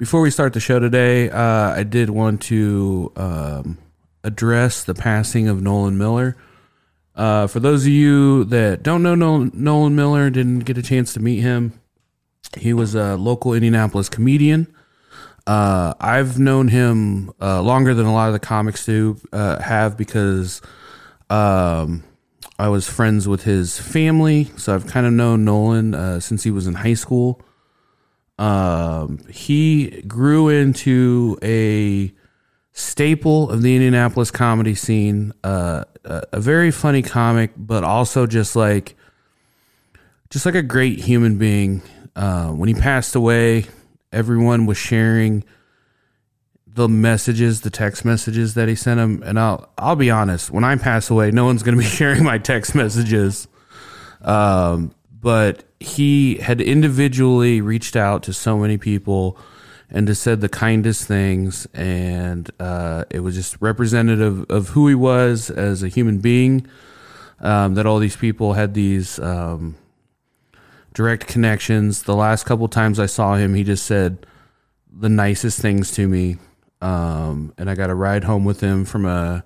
before we start the show today, uh, I did want to um, address the passing of Nolan Miller. Uh, for those of you that don't know Nolan, Nolan Miller, didn't get a chance to meet him, he was a local Indianapolis comedian. Uh, I've known him uh, longer than a lot of the comics do uh, have because um, I was friends with his family, so I've kind of known Nolan uh, since he was in high school. Um, he grew into a staple of the Indianapolis comedy scene. Uh, a, a very funny comic, but also just like just like a great human being. Uh, when he passed away, everyone was sharing the messages, the text messages that he sent him. And I'll I'll be honest, when I pass away, no one's going to be sharing my text messages. Um, but he had individually reached out to so many people and just said the kindest things and uh, it was just representative of who he was as a human being um, that all these people had these um, direct connections. The last couple times i saw him he just said the nicest things to me um, and i got a ride home with him from a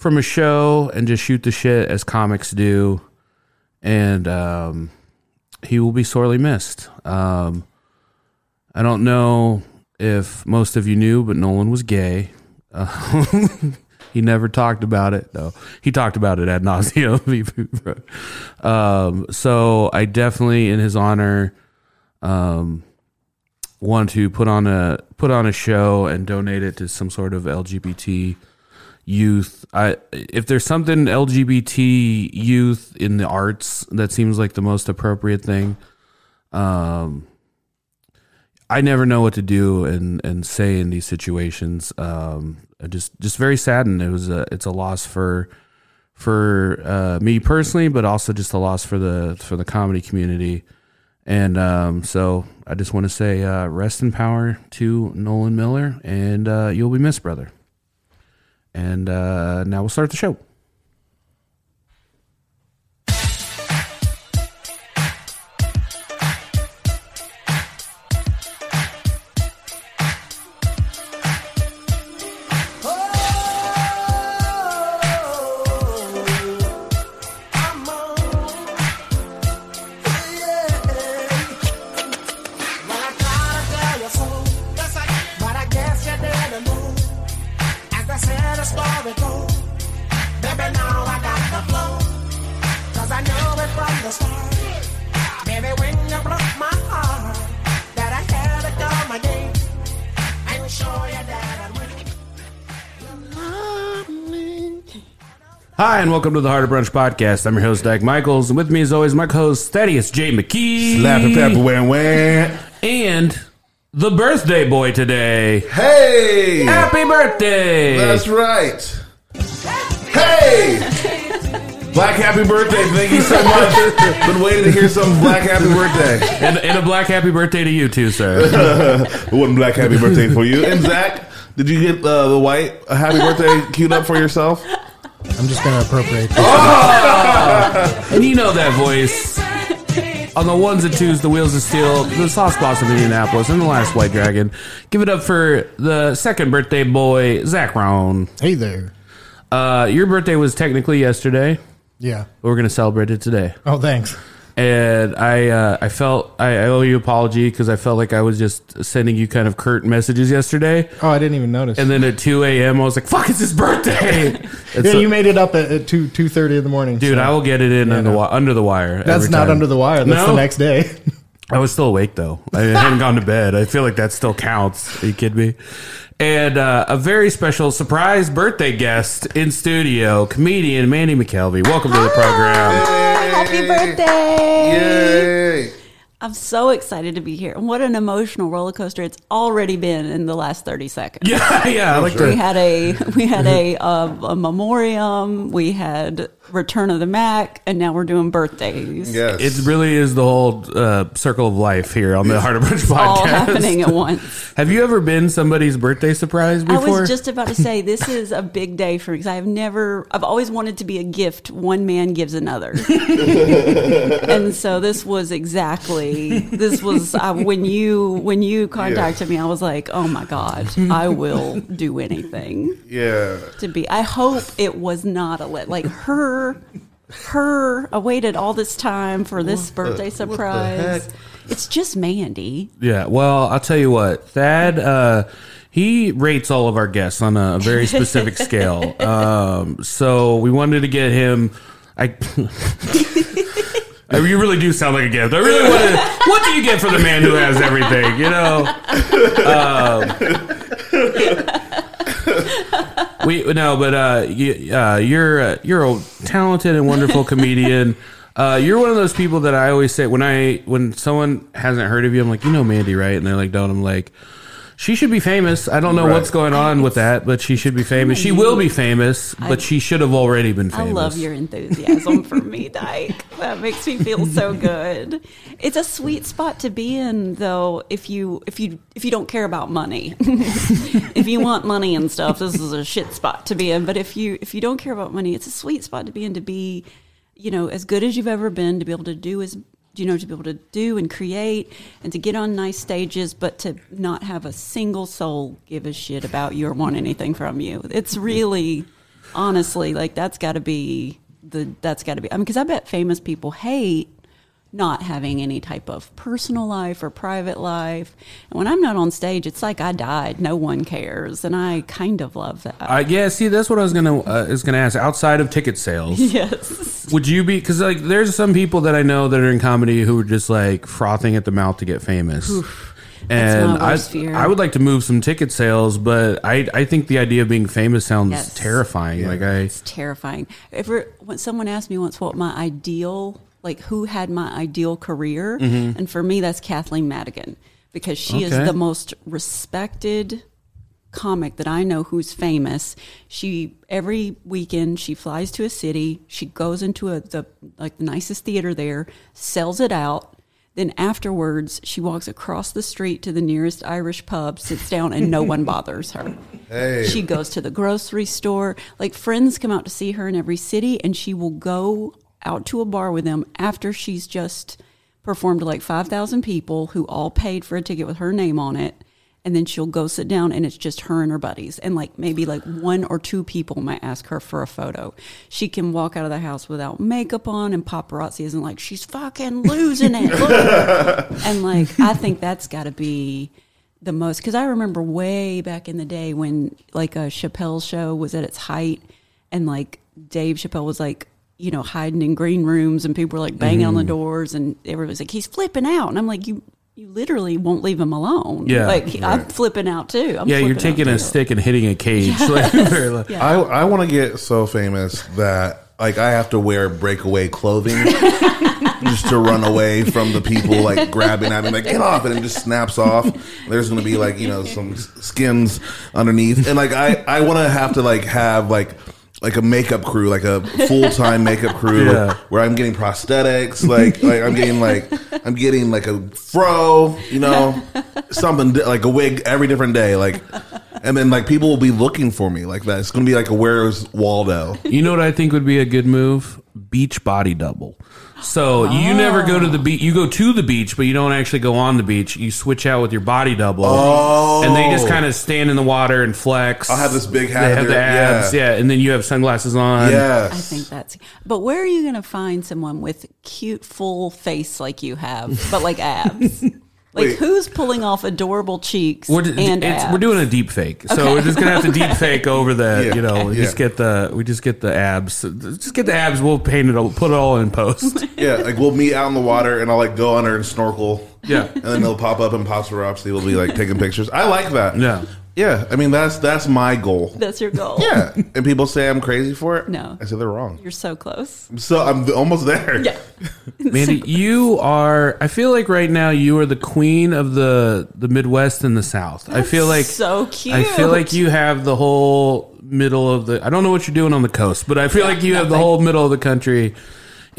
from a show and just shoot the shit as comics do. And um, he will be sorely missed. Um, I don't know if most of you knew, but Nolan was gay. Uh, he never talked about it. No, he talked about it ad nauseum. um, so I definitely, in his honor, um, want to put on a put on a show and donate it to some sort of LGBT youth. I if there's something LGBT youth in the arts that seems like the most appropriate thing. Um, I never know what to do and and say in these situations. Um, just just very saddened. It was a it's a loss for for uh, me personally, but also just a loss for the for the comedy community. And um, so I just want to say uh, rest in power to Nolan Miller, and uh, you'll be missed, brother. And uh, now we'll start the show. And welcome to the Heart of Brunch podcast. I'm your host, Dak Michaels, and with me, as always, my co-host, Thaddeus J. McKee. Slap and pepper, wham wham. And the birthday boy today. Hey! Happy birthday! That's right. Hey! Black happy birthday. Thank you so much. Been waiting to hear some black happy birthday. and, and a black happy birthday to you, too, sir. One black happy birthday for you. And Zach, did you get uh, the white happy birthday queued up for yourself? I'm just going to appropriate this. and you know that voice. On the ones and twos, the wheels of steel, the sauce boss of Indianapolis, and the last white dragon. Give it up for the second birthday boy, Zach Roan. Hey there. Uh, your birthday was technically yesterday, Yeah. but we're gonna celebrate it today. Oh, thanks. And I, uh, I felt I, I owe you an apology because I felt like I was just sending you kind of curt messages yesterday. Oh, I didn't even notice. And then at two a.m., I was like, "Fuck, it's his birthday!" Yeah, so- you made it up at, at two two thirty in the morning, dude, so- I will get it in under, no. under the wire. That's not time. under the wire. That's No? the next day. I was still awake though. I hadn't gone to bed. I feel like that still counts. Are you kidding me? And uh, a very special surprise birthday guest in studio, comedian Mandy McKelvey. Welcome to the program. Happy birthday! Yay! I'm so excited to be here. And what an emotional roller coaster it's already been in the last 30 seconds. Yeah, yeah. I like We to. had a we had a uh, a memoriam. We had Return of the Mack, and now we're doing birthdays. Yes. It really is the whole uh, circle of life here on the Heart of Bridge podcast. All happening at once. Have you ever been somebody's birthday surprise before? I was just about to say this is a big day for me because I've never, I've always wanted to be a gift one man gives another, and so this was exactly this was uh, when you when you contacted me, I was like, oh my god, I will do anything yeah. to be. I hope it was not a let like her. Her I waited all this time for this birthday what the surprise. heck? It's just Mandy. Yeah, well, I'll tell you what, Thad, uh, he rates all of our guests on a very specific scale. Um, so we wanted to get him. I. I- You really do sound like a gift. I really want to. What do you get for the man who has everything? You know. Um, we no, but uh, you, uh, you're uh, you're a talented and wonderful comedian. Uh, you're one of those people that I always say when I when someone hasn't heard of you, I'm like, you know Mandy, right? And they're like, don't. I'm like, she should be famous. I don't know Right. what's going on with that, but she should be famous. She will be famous, but she should have already been famous. I love your enthusiasm for me, Dyke. That makes me feel so good. It's a sweet spot to be in, though. If you if you if you don't care about money, if you want money and stuff, this is a shit spot to be in. But if you if you don't care about money, it's a sweet spot to be in. To be, you know, as good as you've ever been, to be able to do as you know, to be able to do and create, and to get on nice stages, but to not have a single soul give a shit about you or want anything from you. It's really honestly like that's got to be the that's got to be i mean because i bet famous people hate not having any type of personal life or private life and when i'm not on stage it's like i died no one cares and i kind of love that Uh, yeah, see, that's what I was gonna uh, is gonna ask. Outside of ticket sales, yes would you be? Because like, there's some people that I know that are in comedy who are just like frothing at the mouth to get famous. And I, fear. I would like to move some ticket sales, but I, I think the idea of being famous sounds Yes. terrifying. Like I, it's terrifying If when someone asked me once what my ideal like who had my ideal career mm-hmm. and for me that's kathleen madigan because she Okay. is the most respected comic that I know who's famous. She every weekend she flies to a city. She goes into a the like the nicest theater there, sells it out. Then afterwards, she walks across the street to the nearest Irish pub, sits down, and no one bothers her. Hey. She goes to the grocery store. Like friends come out to see her in every city, and she will go out to a bar with them after she's just performed to like 5,000 people who all paid for a ticket with her name on it. And then she'll go sit down and it's just her and her buddies. And like maybe like one or two people might ask her for a photo. She can walk out of the house without makeup on and paparazzi isn't like, she's fucking losing it. Look at her." and like, I think that's got to be the most because I remember way back in the day when like a Chappelle show was at its height, and like Dave Chappelle was like you know hiding in green rooms, and people were like banging on the mm-hmm. doors, and everybody's like he's flipping out, and I'm like you. You literally won't leave him alone. Yeah, like I'm flipping out too. I'm yeah, you're taking a too. stick and hitting a cage. Like, like- Yeah. I I want to get so famous that like I have to wear breakaway clothing just to run away from the people like grabbing at me like get off and it just snaps off. There's gonna be like you know some skins underneath and like I I want to have to like have like. Like a makeup crew, like a full time makeup crew, Yeah. where I'm getting prosthetics, like like I'm getting like I'm getting like a fro, you know, something like a wig every different day, like, and then like people will be looking for me like that. It's gonna be like a Where's Waldo? You know what I think would be a good move? Beach body double. So you never go to the beach. You go to the beach, but you don't actually go on the beach. You switch out with your body double, Oh. and they just oh. kind of stand in the water and flex. I'll have this big They hat have the abs, yeah. yeah. and then you have sunglasses on. Yes, I think that's. But where are you going to find someone with cute full face like you have, but like abs? Like Wait. who's pulling off adorable cheeks We're, d- and it's, abs? we're doing a deep fake, so Okay. we're just gonna have to deep fake over the, Yeah, you know, we yeah. just get the, we just get the abs, just get the abs. We'll paint it, all, put it all in post. yeah. Like we'll meet out in the water, and I'll like go under and snorkel. Yeah. and then they'll pop up and paparazzi will be like taking pictures. I like that. Yeah. Yeah. I mean that's that's my goal. That's your goal. Yeah, and people say I'm crazy for it. No. I say they're wrong. You're so close. So I'm almost there. Yeah. Mandy, you are. I feel like right now you are the queen of the the Midwest and the South. I feel like so cute. I feel like you have the whole middle of the. I don't know what you're doing on the coast, but I feel like you have the whole middle of the country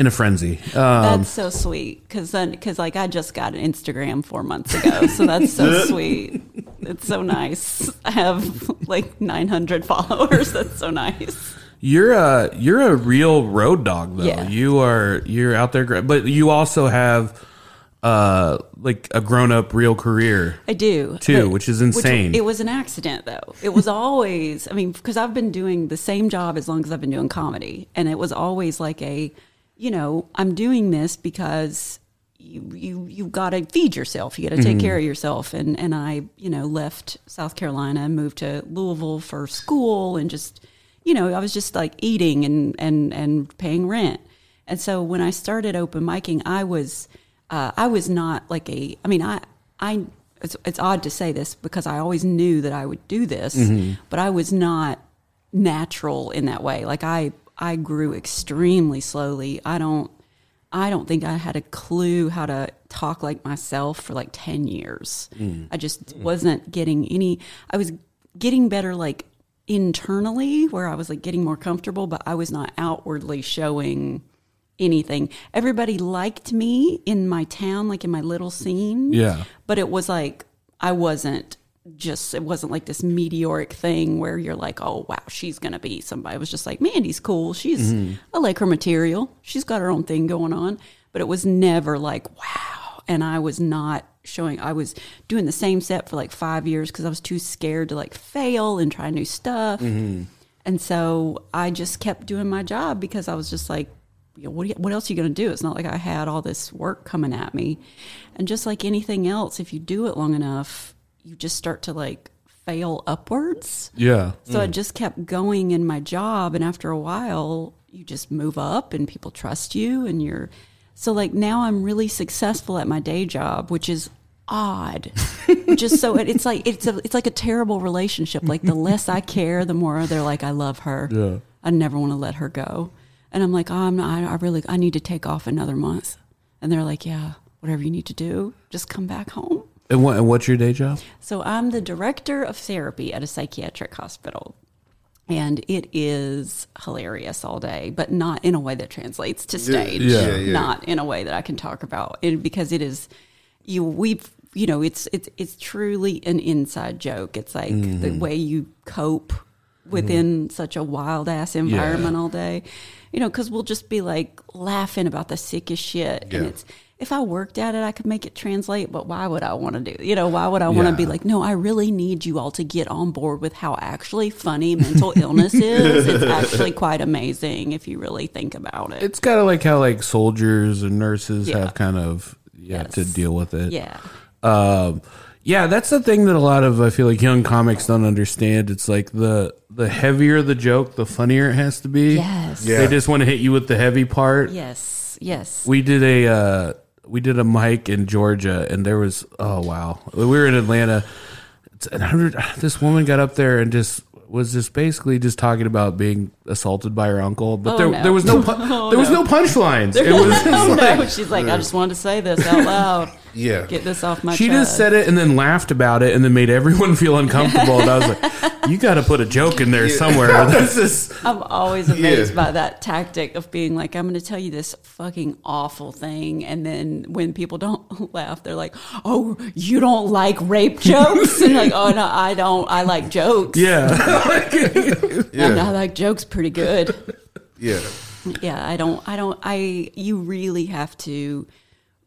in a frenzy. Um, That's so sweet because then because like I just got an Instagram four months ago, so that's so sweet. It's so nice. I have like 900 followers. That's so nice. You're a you're a real road dog though. Yeah. You are you're out there, but you also have uh like a grown up real career. I do Too, but- which is insane. it was an accident, though. It was always, I mean, because I've been doing the same job as long as I've been doing comedy, and it was always like a, you know, I'm doing this because you you you got to feed yourself. You got to take care of yourself, and and I, you know, left South Carolina and moved to Louisville for school, and just, you know, I was just like eating and and and paying rent, and so when I started open micing, I was. Uh, I was not like a. I mean, I I it's, it's odd to say this because I always knew that I would do this, but I was not natural in that way. Like I, I grew extremely slowly. I don't, I don't think I had a clue how to talk like myself for like 10 years. Mm. I just wasn't getting any, I was getting better like internally where I was like getting more comfortable, but I was not outwardly showing anything. Everybody liked me in my town, like in my little scene. Yeah. But it was like I wasn't just it wasn't like this meteoric thing where you're like, oh wow, she's gonna be somebody. It was just like, Mandy's cool. She's mm-hmm. I like her material. She's got her own thing going on. But it was never like, wow. And I was not showing I was doing the same set for like five years because I was too scared to like fail and try new stuff. Mm-hmm. And so I just kept doing my job because I was just like, you know, what, you- what else are you going to do? It's not like I had all this work coming at me. And just like anything else, if you do it long enough, you just start to like fail upwards. Yeah. So I mm. just kept going in my job. And after a while, you just move up and people trust you. And you're so like now I'm really successful at my day job, which is odd. just so it, it's like it's a it's like a terrible relationship. Like the less I care, the more they're like I love her. Yeah. I never want to let her go. And I'm like, oh, I'm not. I, I really I need to take off another month. And they're like, yeah, whatever you need to do, just come back home. And what and what's your day job? So I'm the director of therapy at a psychiatric hospital. And it is hilarious all day, but not in a way that translates to stage. yeah, yeah. Not in a way that I can talk about. It, because it is you we've you know, it's it's it's truly an inside joke. It's like mm-hmm. the way you cope within mm-hmm. such a wild ass environment all day. You know, because we'll just be like laughing about the sickest shit. And it's if I worked at it, I could make it translate, but why would I want to do? You know, why would I want to Yeah. be like, no, I really need you all to get on board with how actually funny mental illness is. It's actually quite amazing if you really think about it. It's kind of like how like soldiers and nurses Yeah. have kind of yeah Yes. to deal with it. yeah. Um, yeah, that's the thing that a lot of I feel like young comics don't understand. It's like the the heavier the joke, the funnier it has to be. Yes. Yeah. They just want to hit you with the heavy part. Yes. Yes. We did a uh, we did a mic in Georgia, and there was oh wow, we were in Atlanta. It's- And I heard this woman got up there and just was just basically just talking about being assaulted by her uncle, but Oh, there no. there was no pu- oh, there was no punchlines. It was oh, like. She's like, I just wanted to say this out loud. Yeah. Get this off my she chest. just said it and then laughed about it and then made everyone feel uncomfortable. And I was like, you got to put a joke in there somewhere. This is I'm always amazed Yeah. by that tactic of being like, I'm going to tell you this fucking awful thing. And then when people don't laugh, they're like, oh, you don't like rape jokes? and like, oh, no, I don't. I like jokes. yeah. And I like jokes pretty good. Yeah. yeah i don't i don't i you really have to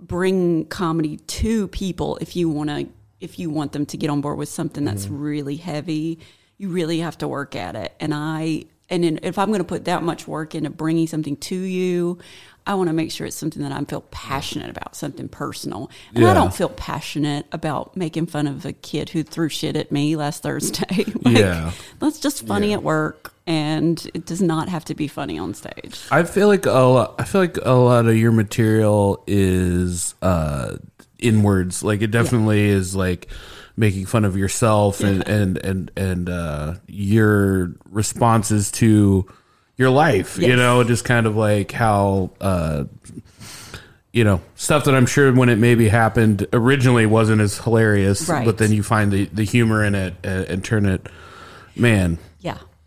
bring comedy to people if you want to if you want them to get on board with something that's mm-hmm. really heavy you really have to work at it and i and in, if i'm going to put that much work into bringing something to you i want to make sure it's something that i feel passionate about something personal and Yeah. i don't feel passionate about making fun of a kid who threw shit at me last thursday like, Yeah. that's just funny Yeah. at work and it does not have to be funny on stage I feel like a lot, I feel like a lot of your material is uh, inwards. Like it definitely is like making fun of yourself and and and and uh, your responses to your life. You know, just kind of like how. Uh, you know stuff that I'm sure when it maybe happened originally wasn't as hilarious, Right. but then you find the, the humor in it and, and turn it, man.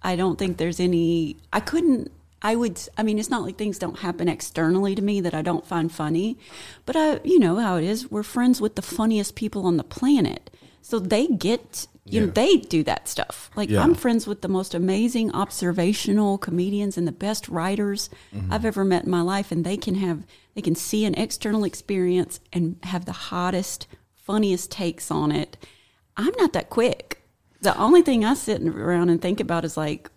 Yeah. I don't think there's any. I couldn't. I would. I mean, it's not like things don't happen externally to me that I don't find funny, but I, you know how it is. We're friends with the funniest people on the planet, so they get. You know, they do that stuff. Like Yeah. I'm friends with the most amazing observational comedians and the best writers mm-hmm. I've ever met in my life, and they can have they can see an external experience and have the hottest, funniest takes on it. I'm not that quick. The only thing I sit around and think about is like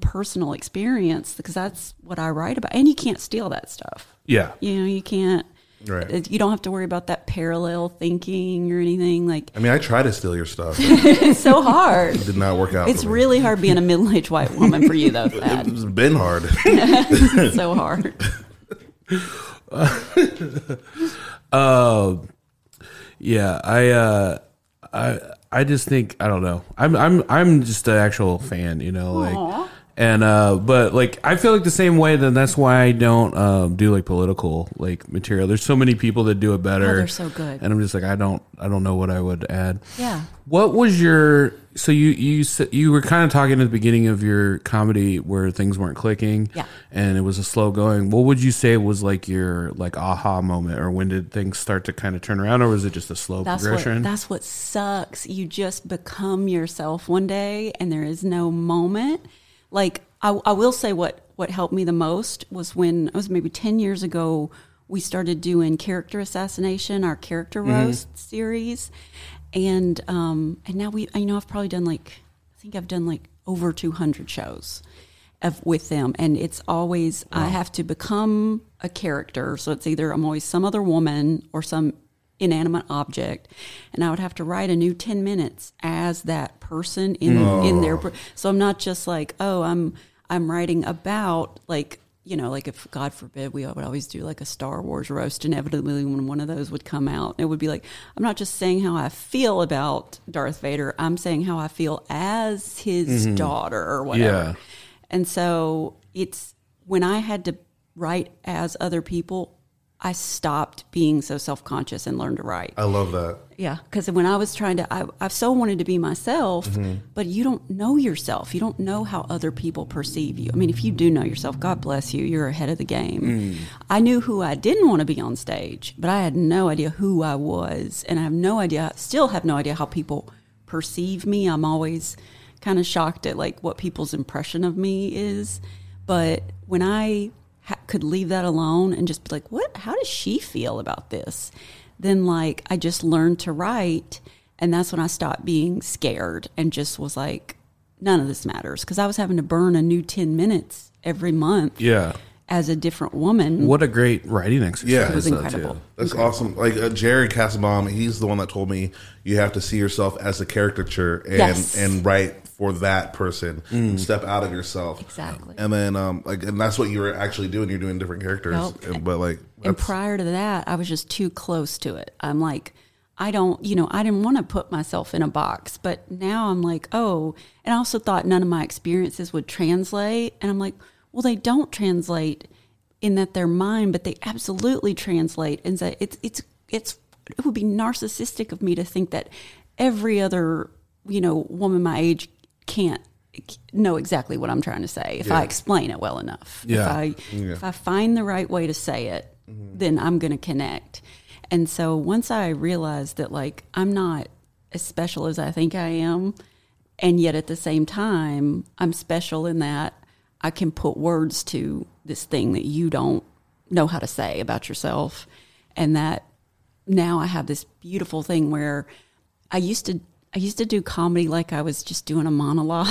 personal experience because that's what I write about, and you can't steal that stuff. Yeah. You know, you can't. Right. You don't have to worry about that parallel thinking or anything. Like I mean, I try to steal your stuff. It's so hard. It did not work out. It's really hard being a middle-aged white woman for you, though. Thad. It's been hard. So hard. Uh, yeah, I, uh, I, I just think I don't know. I'm, I'm, I'm just an actual fan, you know, like, Aw. And uh, but like I feel like the same way. Then that's why I don't um, do like political like material. There's so many people that do it better. Oh, they're so good. and I'm just like I don't, I don't know what I would add. Yeah. What was your so you you you were kind of talking at the beginning of your comedy where things weren't clicking, Yeah. and it was a slow going. What would you say was like your like aha moment, or when did things start to kind of turn around, or was it just a slow That's progression? what that's what sucks. You just become yourself one day, and there is no moment. Like I, I will say, what what helped me the most was when it was maybe ten years ago. We started doing character assassination, our character roast series, and um, and now we, you know, I've probably done like I think I've done like over two hundred shows of with them. And it's always I have to become a character. So it's either I'm always some other woman or some inanimate object and I would have to write a new 10 minutes as that person in mm. in their oh. so I'm not just like oh I'm I'm writing about like you know like if god forbid we would always do like a Star Wars roast inevitably when one of those would come out it would be like I'm not just saying how I feel about Darth Vader I'm saying how I feel as his mm-hmm. daughter or whatever. Yeah. and so it's when I had to write as other people, I stopped being so self conscious and learned to write. I love that. Yeah, because when I was trying to, I, I so wanted to be myself, mm-hmm. but you don't know yourself. You don't know how other people perceive you. I mean, if you do know yourself, God bless you, you're ahead of the game. Mm. I knew who I didn't want to be on stage, but I had no idea who I was. And I have no idea, still have no idea how people perceive me. I'm always kind of shocked at like what people's impression of me is. But when I could leave that alone and just be like, what, how does she feel about this? Then like I just learned to write. And that's when I stopped being scared and just was like, none of this matters. Cause I was having to burn a new 10 minutes every month yeah. As a different woman. What a great writing exercise. Yeah. It was incredible. too. That's awesome. Like uh, Jerry Kassebaum, he's the one that told me you have to see yourself as a caricature and Yes. and write for that person. And step out of yourself. Exactly. And then um like and that's what you were actually doing. You're doing different characters. Yep. And- But like And prior to that, I was just too close to it. I'm like, I don't, you know, I didn't want to put myself in a box, but now I'm like, oh, and I also thought none of my experiences would translate. And I'm like, well, they don't translate in that they're mine, but they absolutely translate. And that it's, it's, it's, it would be narcissistic of me to think that every other, you know, woman my age can't know exactly what I'm trying to say if I explain it well enough. Yeah. If I if I find the right way to say it, mm-hmm. then I'm going to connect. And so once I realized that like I'm not as special as I think I am, and yet at the same time I'm special in that I can put words to this thing that you don't know how to say about yourself, and that now I have this beautiful thing where I used to I used to do comedy like I was just doing a monologue.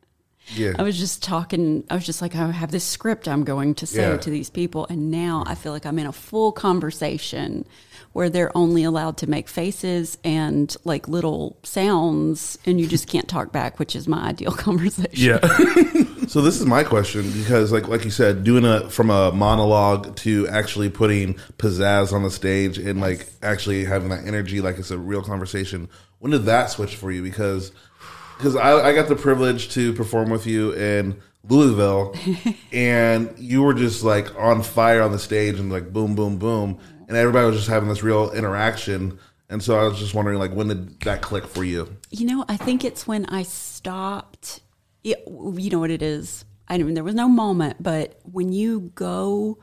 yeah. I was just talking. I was just like, I have this script I'm going to say Yeah. to these people, and now I feel like I'm in a full conversation where they're only allowed to make faces and like little sounds, and you just can't talk back, which is my ideal conversation. Yeah. So this is my question because, like, like you said, doing a from a monologue to actually putting pizzazz on the stage and like actually having that energy, like it's a real conversation. When did that switch for you? Because because I, I got the privilege to perform with you in Louisville, and you were just like on fire on the stage and like boom, boom, boom, and everybody was just having this real interaction. And so I was just wondering, like, when did that click for you? You know, I think it's when I stopped Yeah, you know what it is. I didn't mean, there was no moment, but when you go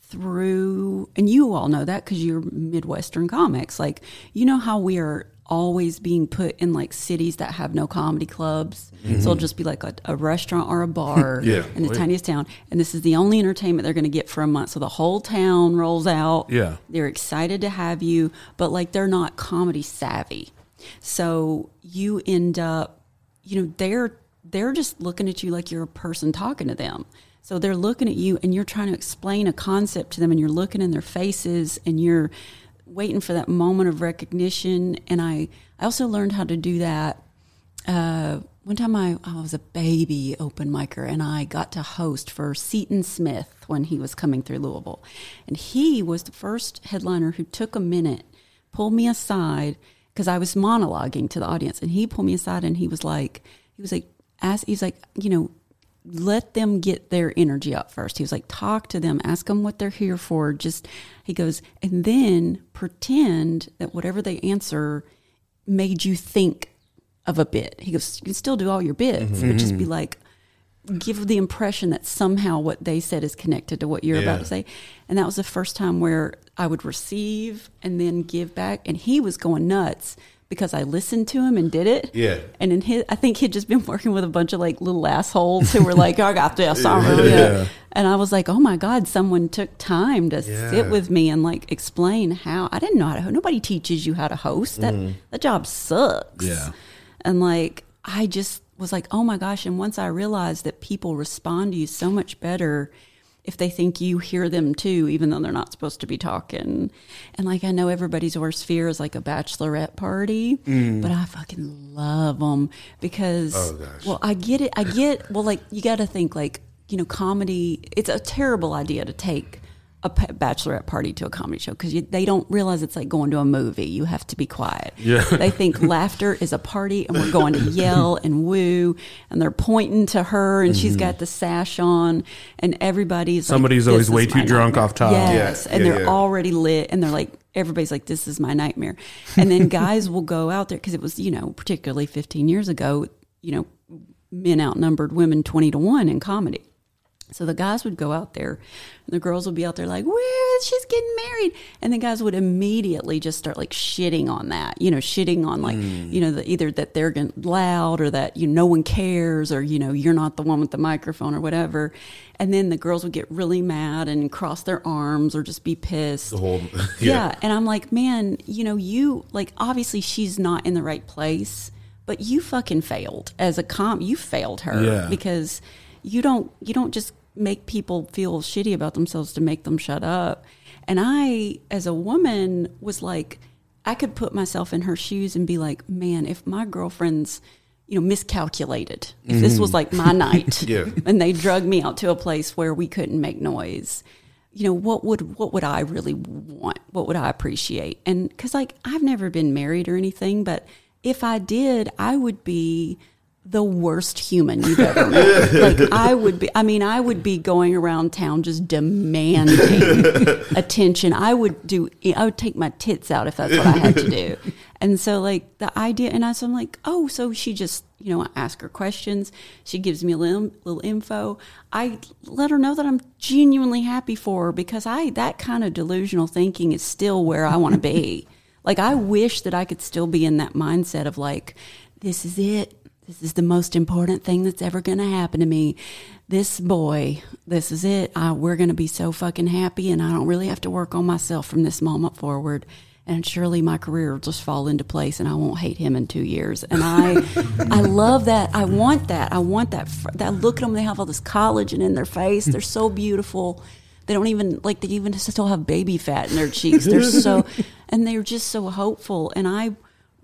through, and you all know that because you're Midwestern comics, like you know how we are always being put in like cities that have no comedy clubs. So it'll mm-hmm. just be like a, a restaurant or a bar Yeah. in the oh, tiniest town, and this is the only entertainment they're going to get for a month. So the whole town rolls out. Yeah. they're excited to have you, but like they're not comedy savvy. So you end up, you know, they're they're just looking at you like you're a person talking to them. So they're looking at you and you're trying to explain a concept to them and you're looking in their faces and you're waiting for that moment of recognition. And I, I also learned how to do that. Uh, one time I, I was a baby open micer and I got to host for Seaton Smith when he was coming through Louisville. And he was the first headliner who took a minute, pulled me aside because I was monologuing to the audience. And he pulled me aside and he was like, he was like, ask, he's like, you know, let them get their energy up first. He was like, talk to them, ask them what they're here for. Just, he goes, and then pretend that whatever they answer made you think of a bit. He goes, you can still do all your bits, but just be mm-hmm. like, give the impression that somehow what they said is connected to what you're Yeah. about to say. And that was the first time where I would receive and then give back. And he was going nuts because I listened to him and did it. Yeah. And in his, I think he'd just been working with a bunch of like little assholes who were like, oh, I got this. I really Yeah. And I was like, oh my God, someone took time to Yeah. sit with me and like explain how I didn't know how to, nobody teaches you how to host. That, mm-hmm. that job sucks. Yeah. And like, I just was like, oh my gosh. And once I realized that people respond to you so much better if they think you hear them too, even though they're not supposed to be talking. And like, I know everybody's worst fear is like a bachelorette party, mm. but I fucking love them because, Oh, well, I get it. I get, well, like, you got to think like, you know, comedy, it's a terrible idea to take a bachelorette party to a comedy show because they don't realize it's like going to a movie. You have to be quiet. Yeah. They think laughter is a party and we're going to yell and woo and they're pointing to her and she's mm-hmm. got the sash on and everybody's Somebody's "This always way too drunk nightmare." off top. Yes. Yeah, and yeah, they're yeah. already lit and they're like, everybody's like, this is my nightmare. And then guys will go out there because it was, you know, particularly 15 years ago, you know, men outnumbered women 20 to 1 in comedy. So the guys would go out there, and the girls would be out there like, "Where she's getting married," and the guys would immediately just start like shitting on that, you know, shitting on like, mm. you know, the, either that they're getting loud or that you know, no one cares or you know you're not the one with the microphone or whatever, and then the girls would get really mad and cross their arms or just be pissed. The whole Yeah. And I'm like, man, you know, you like obviously she's not in the right place, but you fucking failed as a comp. You failed her Yeah. because you don't you don't just make people feel shitty about themselves to make them shut up. And I, as a woman, was like, I could put myself in her shoes and be like, man, if my girlfriend's you know miscalculated if this was like my mm-hmm. night Yeah. and they drug me out to a place where we couldn't make noise you know what would what would i really want what would i appreciate and because like i've never been married or anything but if i did i would be the worst human you've ever met. Like i would be i mean i would be going around town just demanding attention. I would do i would take my tits out if that's what i had to do. And so like the idea and I, so i'm like oh so she just you know i ask her questions. She gives me a little, little info. I let her know that i'm genuinely happy for her because i that kind of delusional thinking is still where i want to be. Like i wish that i could still be in that mindset of like this is it this is the most important thing that's ever going to happen to me. This boy, this is it. I, we're going to be so fucking happy, and I don't really have to work on myself from this moment forward. And surely my career will just fall into place, and I won't hate him in two years. And I, I love that. I want that. I want that. That look at them. They have all this collagen in their face. They're so beautiful. They don't even like. They even still have baby fat in their cheeks. They're so, and they're just so hopeful. And I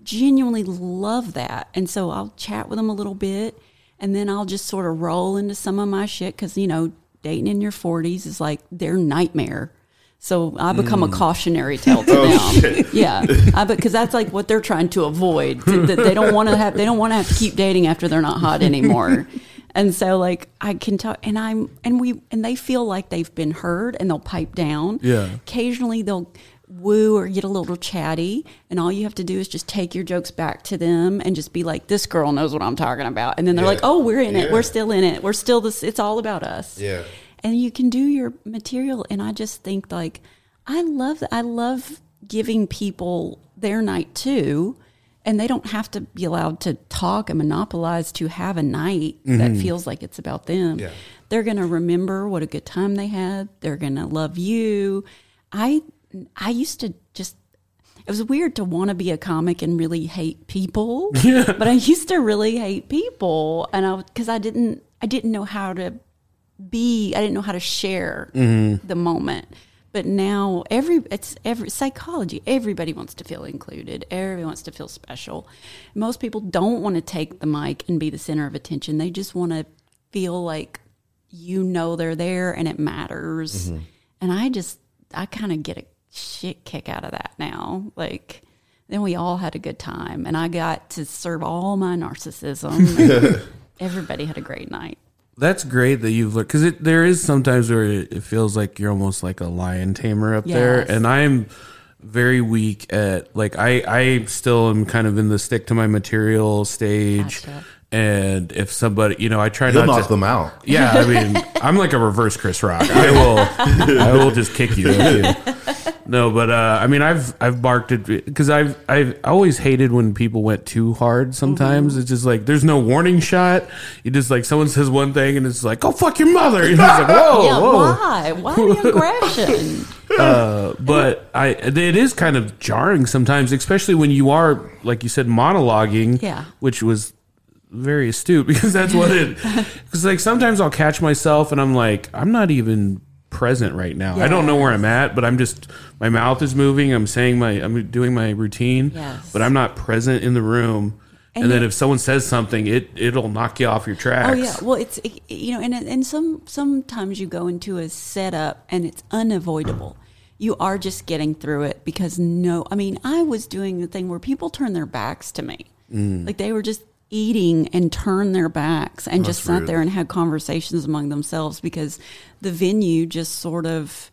genuinely love that. And so I'll chat with them a little bit and then I'll just sort of roll into some of my shit because, you know, dating in your 40s is like their nightmare. So I become a mm. cautionary tale to oh, them. Yeah, because that's like what they're trying to avoid. To- that they don't want to have. They don't want to have to keep dating after they're not hot anymore. And so, like, I can talk, and I'm, and we, and they feel like they've been heard, and they'll pipe down. Yeah. Occasionally, they'll woo or get a little chatty, and all you have to do is just take your jokes back to them and just be like, "This girl knows what I'm talking about," and then they're Yeah. like, "Oh, we're in it. Yeah. We're still in it. We're still this. It's all about us." Yeah. and you can do your material and i just think like i love i love giving people their night too and they don't have to be allowed to talk and monopolize to have a night that mm-hmm. feels like it's about them Yeah. they're going to remember what a good time they had they're going to love you i i used to just it was weird to want to be a comic and really hate people but i used to really hate people and i because i didn't i didn't know how to be i didn't know how to share mm-hmm. the moment. But now every it's every psychology everybody wants to feel included everybody wants to feel special. Most people don't want to take the mic and be the center of attention they just want to feel like you know they're there and it matters. Mm-hmm. And i just i kind of get a shit kick out of that now like then we all had a good time and i got to serve all my narcissism everybody had a great night That's great that you've looked because there is sometimes where it it feels like you're almost like a lion tamer up there, and I'm very weak at like I I still am kind of in the stick to my material stage, Gotcha. and if somebody you know I try You'll not knock to them out. Yeah, I mean, I'm like a reverse Chris Rock. I will, I will just kick you. No, but uh, I mean, I've I've barked at because I've I've always hated when people went too hard. Sometimes Mm-hmm. it's just like there's no warning shot. You just like someone says one thing and it's like, "Go fuck your mother." You know, it's like, whoa, yeah, whoa. why? Why the aggression? Uh, but I it is kind of jarring sometimes, especially when you are like you said monologuing. Yeah. which was very astute because that's what it. Because like sometimes I'll catch myself and I'm like, I'm not even present right now. I don't know where I'm at, but I'm just my mouth is moving. I'm saying my I'm doing my routine, Yes. but I'm not present in the room. And, And then if someone says something, it it'll knock you off your tracks. Oh yeah, well it's you know, and and some sometimes you go into a setup and it's unavoidable. You are just getting through it because no, I mean, I was doing the thing where people turn their backs to me, mm. like they were just eating and turned their backs and just sat rude. there and had conversations among themselves because the venue just sort of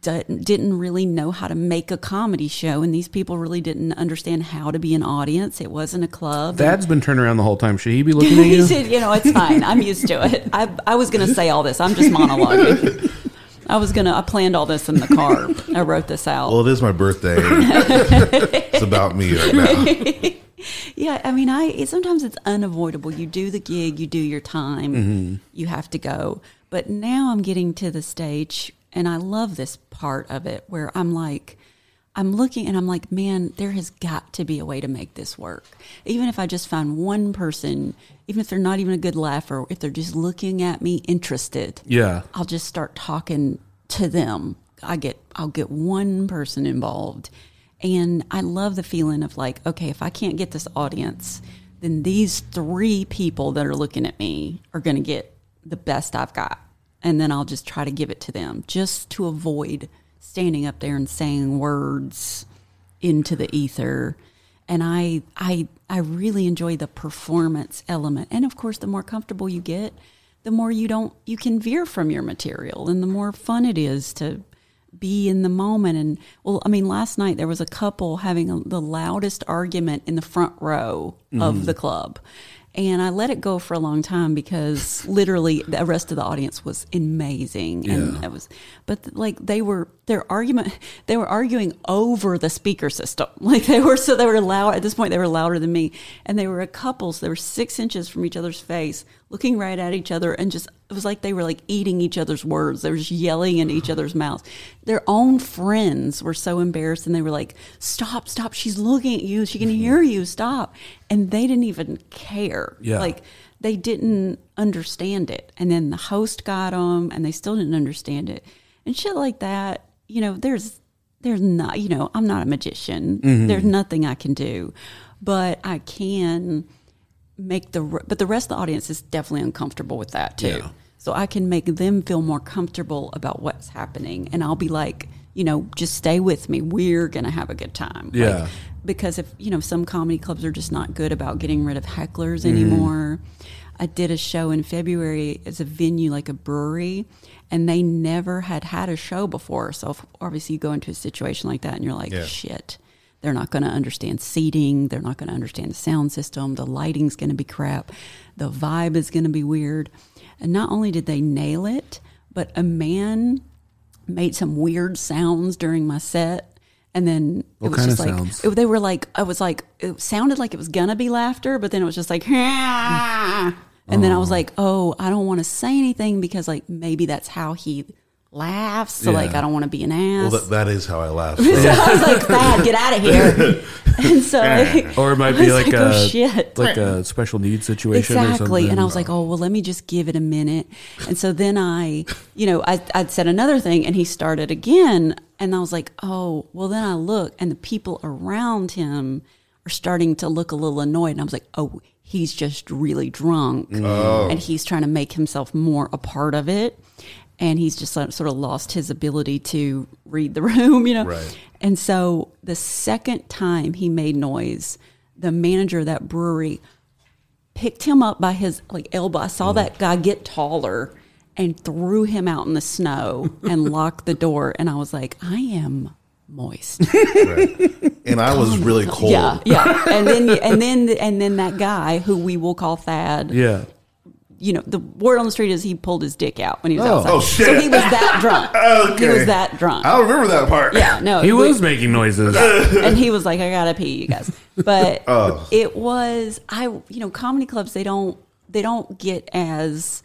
di- didn't really know how to make a comedy show and these people really didn't understand how to be an audience it wasn't a club Thad's been turning around the whole time. Should he be looking at you he said, you know, it's fine. I'm used to it. I, I was going to say all this. I'm just monologuing. I was going to, I planned all this in the car. I wrote this out. Well, it is my birthday. it's about me right now. yeah. I mean, I, it, sometimes it's unavoidable. You do the gig, you do your time, mm-hmm. you have to go. But now I'm getting to the stage and I love this part of it where I'm like, I'm looking and I'm like, man, there has got to be a way to make this work. Even if I just find one person, even if they're not even a good laugher, if they're just looking at me interested, Yeah. I'll just start talking to them. I get I'll get one person involved. And I love the feeling of like, okay, if I can't get this audience, then these three people that are looking at me are going to get the best I've got. And then I'll just try to give it to them just to avoid standing up there and saying words into the ether. And I I I really enjoy the performance element. And of course, the more comfortable you get, the more you don't you can veer from your material and the more fun it is to be in the moment. And well i mean last night there was a couple having a, the loudest argument in the front row of mm-hmm. the club. And i let it go for a long time because literally the rest of the audience was amazing. And Yeah. it was but like they were their argument they were arguing over the speaker system. Like they were so they were loud at this point they were louder than me. And they were a couple so they were six inches from each other's face looking right at each other and just it was like they were like eating each other's words. They were just yelling in each other's mouths. Their own friends were so embarrassed and they were like stop stop she's looking at you she can mm-hmm. hear you stop. And they didn't even care. Yeah. like they didn't understand it. And then the host got them and they still didn't understand it. And shit like that you know there's there's not you know i'm not a magician there's nothing i can do but i can make the but the rest of the audience is definitely uncomfortable with that too Yeah. so i can make them feel more comfortable about what's happening and i'll be like you know, just stay with me. We're gonna have a good time. Yeah. because if you know some comedy clubs are just not good about getting rid of hecklers Mm-hmm. anymore. I did a show in February as a venue like a brewery, and they never had had a show before. So if, obviously you go into a situation like that, and you're like, Yeah. shit. They're not going to understand seating. They're not going to understand the sound system. The lighting's going to be crap. The vibe is going to be weird. And not only did they nail it, but a man made some weird sounds during my set. And then it What was kind just like it- they were like I was like it sounded like it was gonna be laughter, but then it was just like and then I was oh. like, oh, I don't want to say anything because like maybe that's how he laughs. So like I don't want to be an ass. Well, that, that is how I laugh. so I was like, Thad, get out of here. And so like, Or it might be was like, oh a shit. like a special needs situation or Exactly. something. And I was like, oh, well, let me just give it a minute. And so then I, you know, I, I'd said another thing and he started again. And I was like, oh, well, then I look and the people around him are starting to look a little annoyed. And I was like, oh, he's just really drunk. Mm. Oh. And he's trying to make himself more a part of it. And he's just sort of lost his ability to read the room, you know? Right. And so the second time he made noise, the manager of that brewery picked him up by his like elbow. I saw mm-hmm. that guy get taller and threw him out in the snow and locked the door. And I was like, I am moist. and I was really cold. Yeah, yeah. And then and then and then that guy who we will call Thad. yeah. You know, the word on the street is he pulled his dick out when he was Oh. outside. Oh, shit. So he was that drunk. He was that drunk. I remember that part. yeah, no. He we- was making noises. and he was like, "I gotta pee, you guys." But Oh. it was I, you know, comedy clubs they don't they don't get as,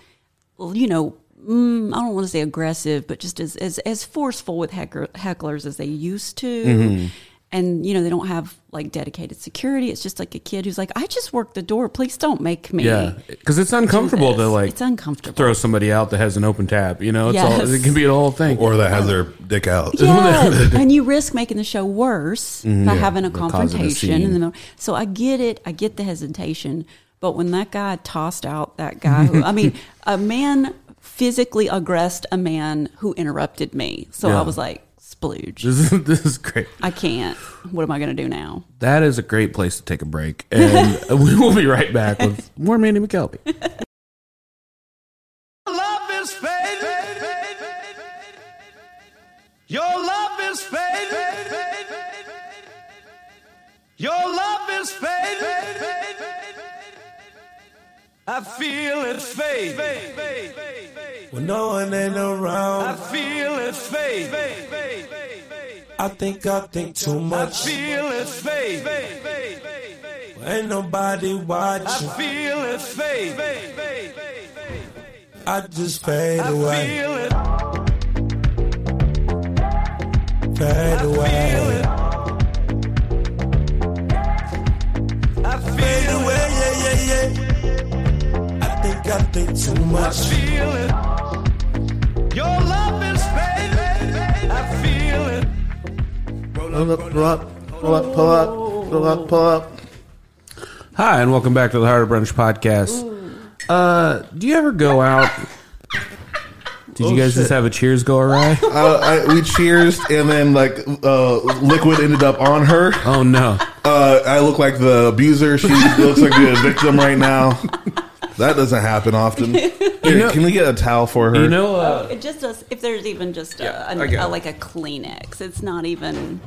you know, mm, I don't want to say aggressive, but just as as, as forceful with heckler, hecklers as they used to. Mm-hmm. And you know they don't have like dedicated security. It's just like a kid who's like, "I just worked the door. Please don't make me." Yeah, because it's uncomfortable to like it's uncomfortable. throw somebody out that has an open tab You know, it's all it can be the whole thing. Or that has their dick out. Yes, and you risk making the show worse by mm-hmm. having a by causing a confrontation in the middle. So I get it. I get the hesitation. But when that guy tossed out that guy, who, I mean, a man physically aggressed a man who interrupted me. So Yeah. I was like, splooge. this is this is great. I can't. What am I going to do now? That is a great place to take a break, and we will be right back with more Mandy McKelvey. love is fading. Your love is fading. Your love is fading. I feel it fade. When no one ain't around, I feel it fade. I think I think too much. I feel it fade. Ain't nobody watching. I feel it fade. I just fade I away, feel it. fade away. I fade away. Yeah, yeah, yeah. I think I think too I much. feel it. Your love is fading. I feel it. Pull up, pull up, pull up, pull up, pull up, pull up. Hi, and welcome back to the Harder Brunch podcast. Uh, do you ever go out? Did you guys just have a cheers go awry? Uh, I, we cheers, and then like uh, liquid ended up on her. Oh no! Uh, I look like the abuser. She looks like the victim right now. That doesn't happen often. Here, know- can we get a towel for her? You know, uh, It just does. If there's even just a, Yeah, a- I get a- like a Kleenex, it's not even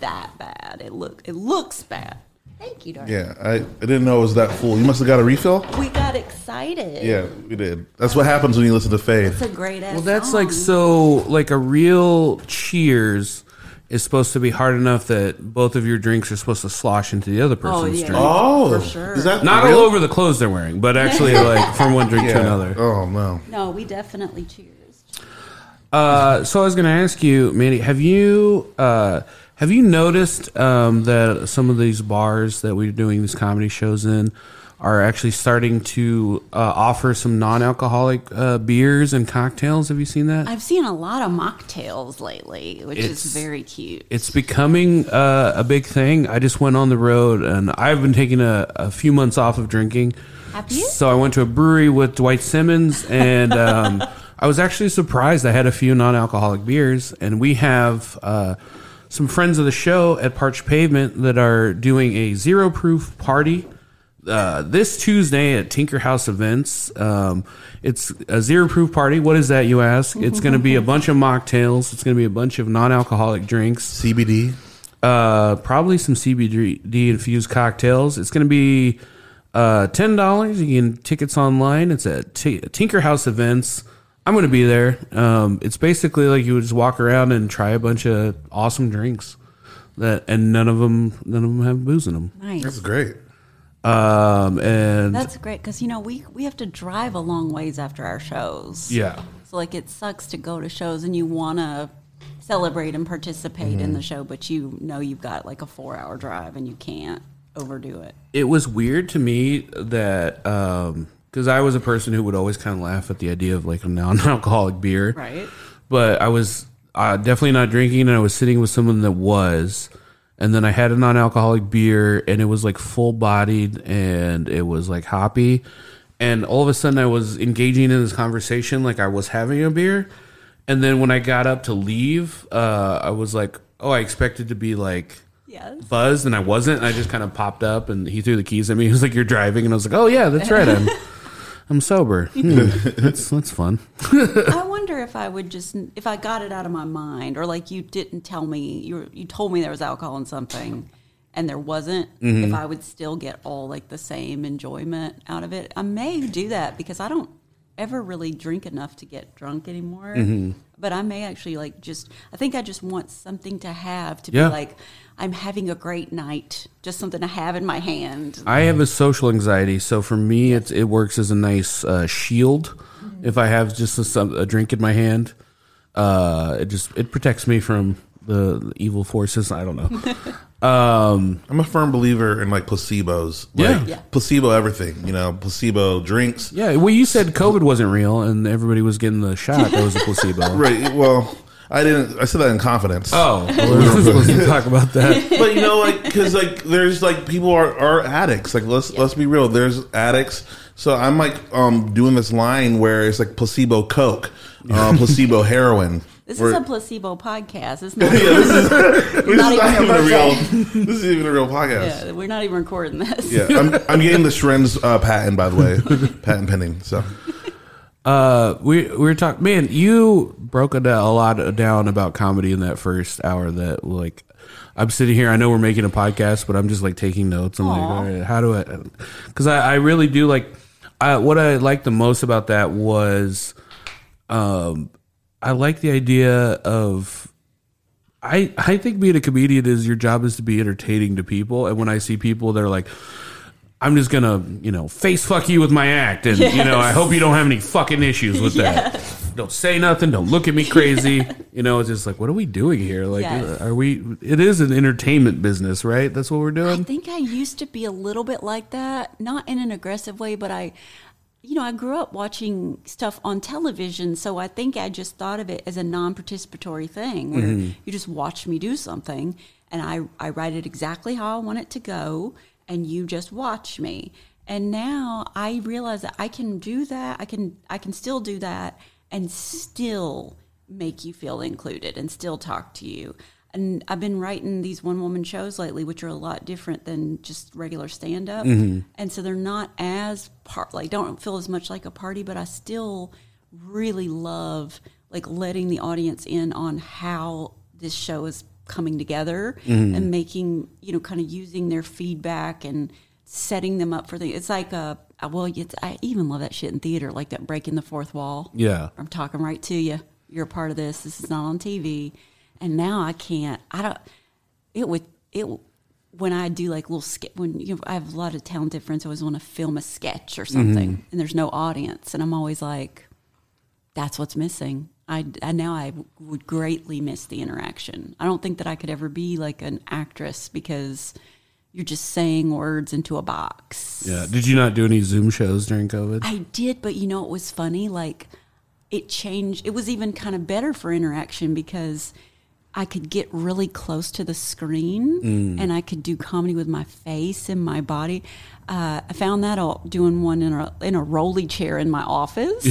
that bad. It look it looks bad. Thank you, darling. yeah, I, I didn't know it was that full. You must have got a refill. We got excited. Yeah, we did. That's what happens when you listen to Faith. It's a great ass. well, that's like so. Like a real cheers is supposed to be hard enough that both of your drinks are supposed to slosh into the other Oh person's yeah, drink. Oh, for sure. Is that Not real? all over the clothes they're wearing, but actually like from one drink to another. Oh no. No, we definitely cheers. Uh, so I was going to ask you, Mandy, have you uh, have you noticed um, that some of these bars that we're doing these comedy shows in are actually starting to uh, offer some non-alcoholic uh, beers and cocktails? Have you seen that? I've seen a lot of mocktails lately, which It's- is very cute. it's becoming uh, a big thing. I just went on the road and I've been taking a, a few months off of drinking. Have you? So I went to a brewery with Dwight Simmons and um, I was actually surprised. I had a few non-alcoholic beers, and we have uh, some friends of the show at Parch Pavement that are doing a zero proof party uh, this Tuesday at Tinker House Events. Um, it's a zero proof party. What is that, you ask? It's going to be a bunch of mocktails. It's going to be a bunch of non-alcoholic drinks. CBD. Uh, probably some CBD infused cocktails. It's going to be uh, ten dollars. You can tickets online. It's at T- Tinker House Events. I'm going to be there. Um, it's basically like you would just walk around and try a bunch of awesome drinks that, and none of them, none of them have booze in them. Nice. That's great. Um, and That's great because you know we we have to drive a long ways after our shows. yeah, So like it sucks to go to shows and you want to celebrate and participate Mm-hmm. in the show, but you know you've got like a four hour drive and you can't overdo it. it was weird to me that Um, because I was a person who would always kind of laugh at the idea of like a non-alcoholic beer, Right. But I was uh, definitely not drinking, and I was sitting with someone that was, and then I had a non-alcoholic beer, and it was like full-bodied, and it was like hoppy, and all of a sudden I was engaging in this conversation like I was having a beer, and then when I got up to leave, uh, I was like, oh, I expected to be like Yes. buzzed and I wasn't. I just kind of popped up and he threw the keys at me. He was like, "You're driving," and I was like, "Oh yeah, that's right. I'm I'm sober. Hmm, that's that's fun." I wonder if I would just if I got it out of my mind, or like you didn't tell me you were, you told me there was alcohol in something, and there wasn't. Mm-hmm. If I would still get all like the same enjoyment out of it, I may do that because I don't ever really drink enough to get drunk anymore. Mm-hmm. But I may actually like just I think I just want something to have to Yeah. be like I'm having a great night, just something to have in my hand. I have a social anxiety, so for me, it's it works as a nice uh, shield. If I have just a, a drink in my hand, uh, it just it protects me from the, the evil forces. I don't know. um, I'm a firm believer in like placebos. Like, Yeah. Yeah. Placebo everything. You know, placebo drinks. yeah, well, you said COVID wasn't real, and everybody was getting the shot. That was a placebo. Right. Well, I didn't. I said that in confidence. Oh, we're supposed to talk about that. but you know, like because like there's like people are, are addicts. Like let's let's be real. There's addicts. So I'm like um doing this line where it's like placebo coke, um, placebo heroin. This Where- is a placebo podcast. It's not. yeah, this is, this is not not even even a real. This is even a real podcast. yeah, we're not even recording this. Yeah, I'm, I'm getting the Shrens uh, patent by the way, patent pending. So Uh, we we were talking. Man, you broke a, a lot down about comedy in that first hour. That like, I'm sitting here. I know we're making a podcast, but I'm just like taking notes. I'm like, all right, how do I? Because I, I really do like. I, what I liked the most about that was, um, I like the idea of. I I think being a comedian is your job is to be entertaining to people, and when I see people they're like. I'm just gonna, you know, face fuck you with my act, and you know, I hope you don't have any fucking issues with that. Don't say nothing. Don't look at me crazy. you know, it's just like, what are we doing here? Like, Yes. Uh, are we? It is an entertainment business, right? That's what we're doing. I think I used to be a little bit like that, not in an aggressive way, but I, you know, I grew up watching stuff on television, so I think I just thought of it as a non-participatory thing where mm-hmm. you just watch me do something, and I I write it exactly how I want it to go, and you just watch me. And now I realize that I can do that. I can I can still do that and still make you feel included and still talk to you. And I've been writing these one woman shows lately, which are a lot different than just regular stand up. Mm-hmm. And so they're not as part like don't feel as much like a party, but I still really love like letting the audience in on how this show is coming together mm-hmm. and making you know kind of using their feedback and setting them up for the it's like a well i even love that shit in theater like that breaking the fourth wall. Yeah. i'm talking right to you you're a part of this. This is not on tv and now i can't i don't it would it when i do like little skit when you know, i have a lot of talented friends who always want to film a sketch or something mm-hmm. and there's no audience. And i'm always like that's what's missing. I, I now I would greatly miss the interaction. I don't think that I could ever be like an actress because you're just saying words into a box. Yeah. Did you not do any Zoom shows during COVID? I did, but you know it was funny. Like it changed. It was even kind of better for interaction because I could get really close to the screen mm. and I could do comedy with my face and my body. Uh, I found that out doing one in a in a rolly chair in my office.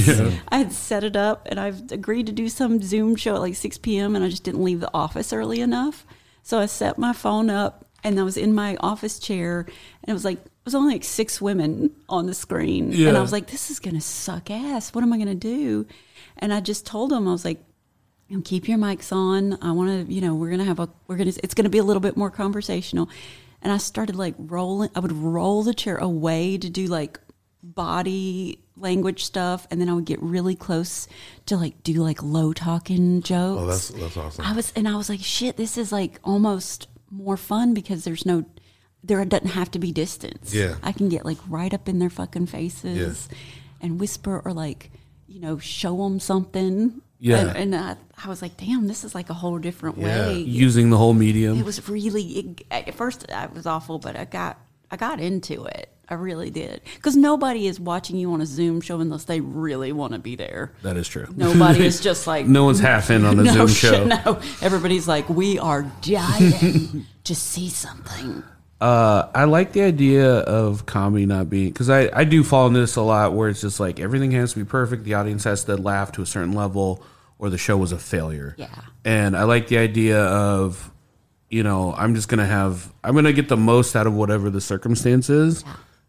I had set it up and I've agreed to do some Zoom show at like 6 p.m. and I just didn't leave the office early enough. So I set my phone up and I was in my office chair and it was like it was only like six women on the screen. And I was like, this is gonna suck ass. What am I gonna do? And I just told them, I was like, keep your mics on. I want to, you know, we're gonna have a, we're gonna, it's gonna be a little bit more conversational. And I started like rolling. I would roll the chair away to do like body language stuff, and then I would get really close to like do like low talking jokes. Oh, that's that's awesome. I was, and I was like, shit, this is like almost more fun because there's no, there doesn't have to be distance. Yeah. I can get like right up in their fucking faces and whisper or like, you know, show them something. Yeah. And, and I, I was like, damn, this is like a whole different Yeah. way. Using the whole medium. It was really, it, at first I was awful, but I got, I got into it. I really did. Because nobody is watching you on a Zoom show unless they really want to be there. that is true. Nobody is just like, no one's half in on a no Zoom show. no. Everybody's like, we are dying to see something. Uh, I like the idea of comedy not being because I, I do fall into this a lot where it's just like everything has to be perfect. The audience has to laugh to a certain level, or the show was a failure. Yeah. And I like the idea of, you know, I'm just gonna have I'm gonna get the most out of whatever the circumstance is,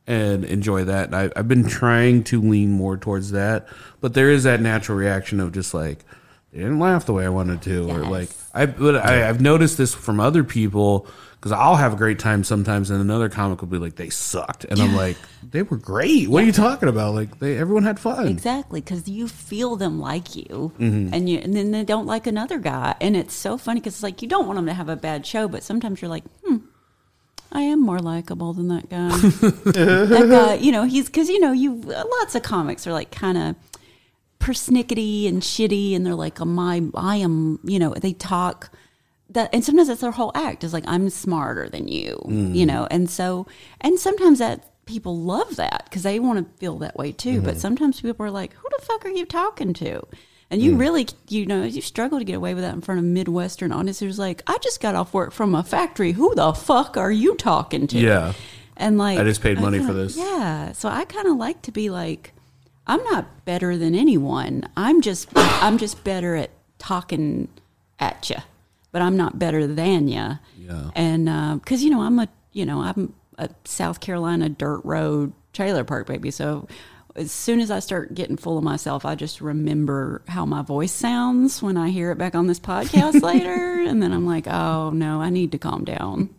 and enjoy that. And I, I've been trying to lean more towards that, but there is that natural reaction of just like they didn't laugh the way I wanted to, or like I but I, I've noticed this from other people because I'll have a great time sometimes, and another comic will be like, "They sucked," and I'm like, "They were great. What are you talking about? Like, they everyone had fun." Exactly, because you feel them like you, Mm-hmm. and you, and then they don't like another guy, and it's so funny because it's like you don't want them to have a bad show, but sometimes you're like, hmm, I am more likable than that guy. that guy, you know, he's because you know you lots of comics are like kind of persnickety and shitty, and they're like, "Am I? I am," you know, they talk that, and sometimes that's their whole act is like, "I'm smarter than you," mm. you know, and so, and sometimes that people love that because they want to feel that way too. But mm-hmm. sometimes people are like, "Who the fuck are you talking to?" And you mm. really, you know, you struggle to get away with that in front of Midwestern audience who's like, I just got off work from a factory. Who the fuck are you talking to? Yeah. And like, I just paid money kinda- for this. Yeah. So I kind of like to be like, I'm not better than anyone. I'm just, I'm just better at talking at you, but I'm not better than you. Yeah. And um, because you know, I'm a, you know, I'm a South Carolina dirt road trailer park baby. So as soon as I start getting full of myself, I just remember how my voice sounds when I hear it back on this podcast later, and then I'm like, oh no, I need to calm down.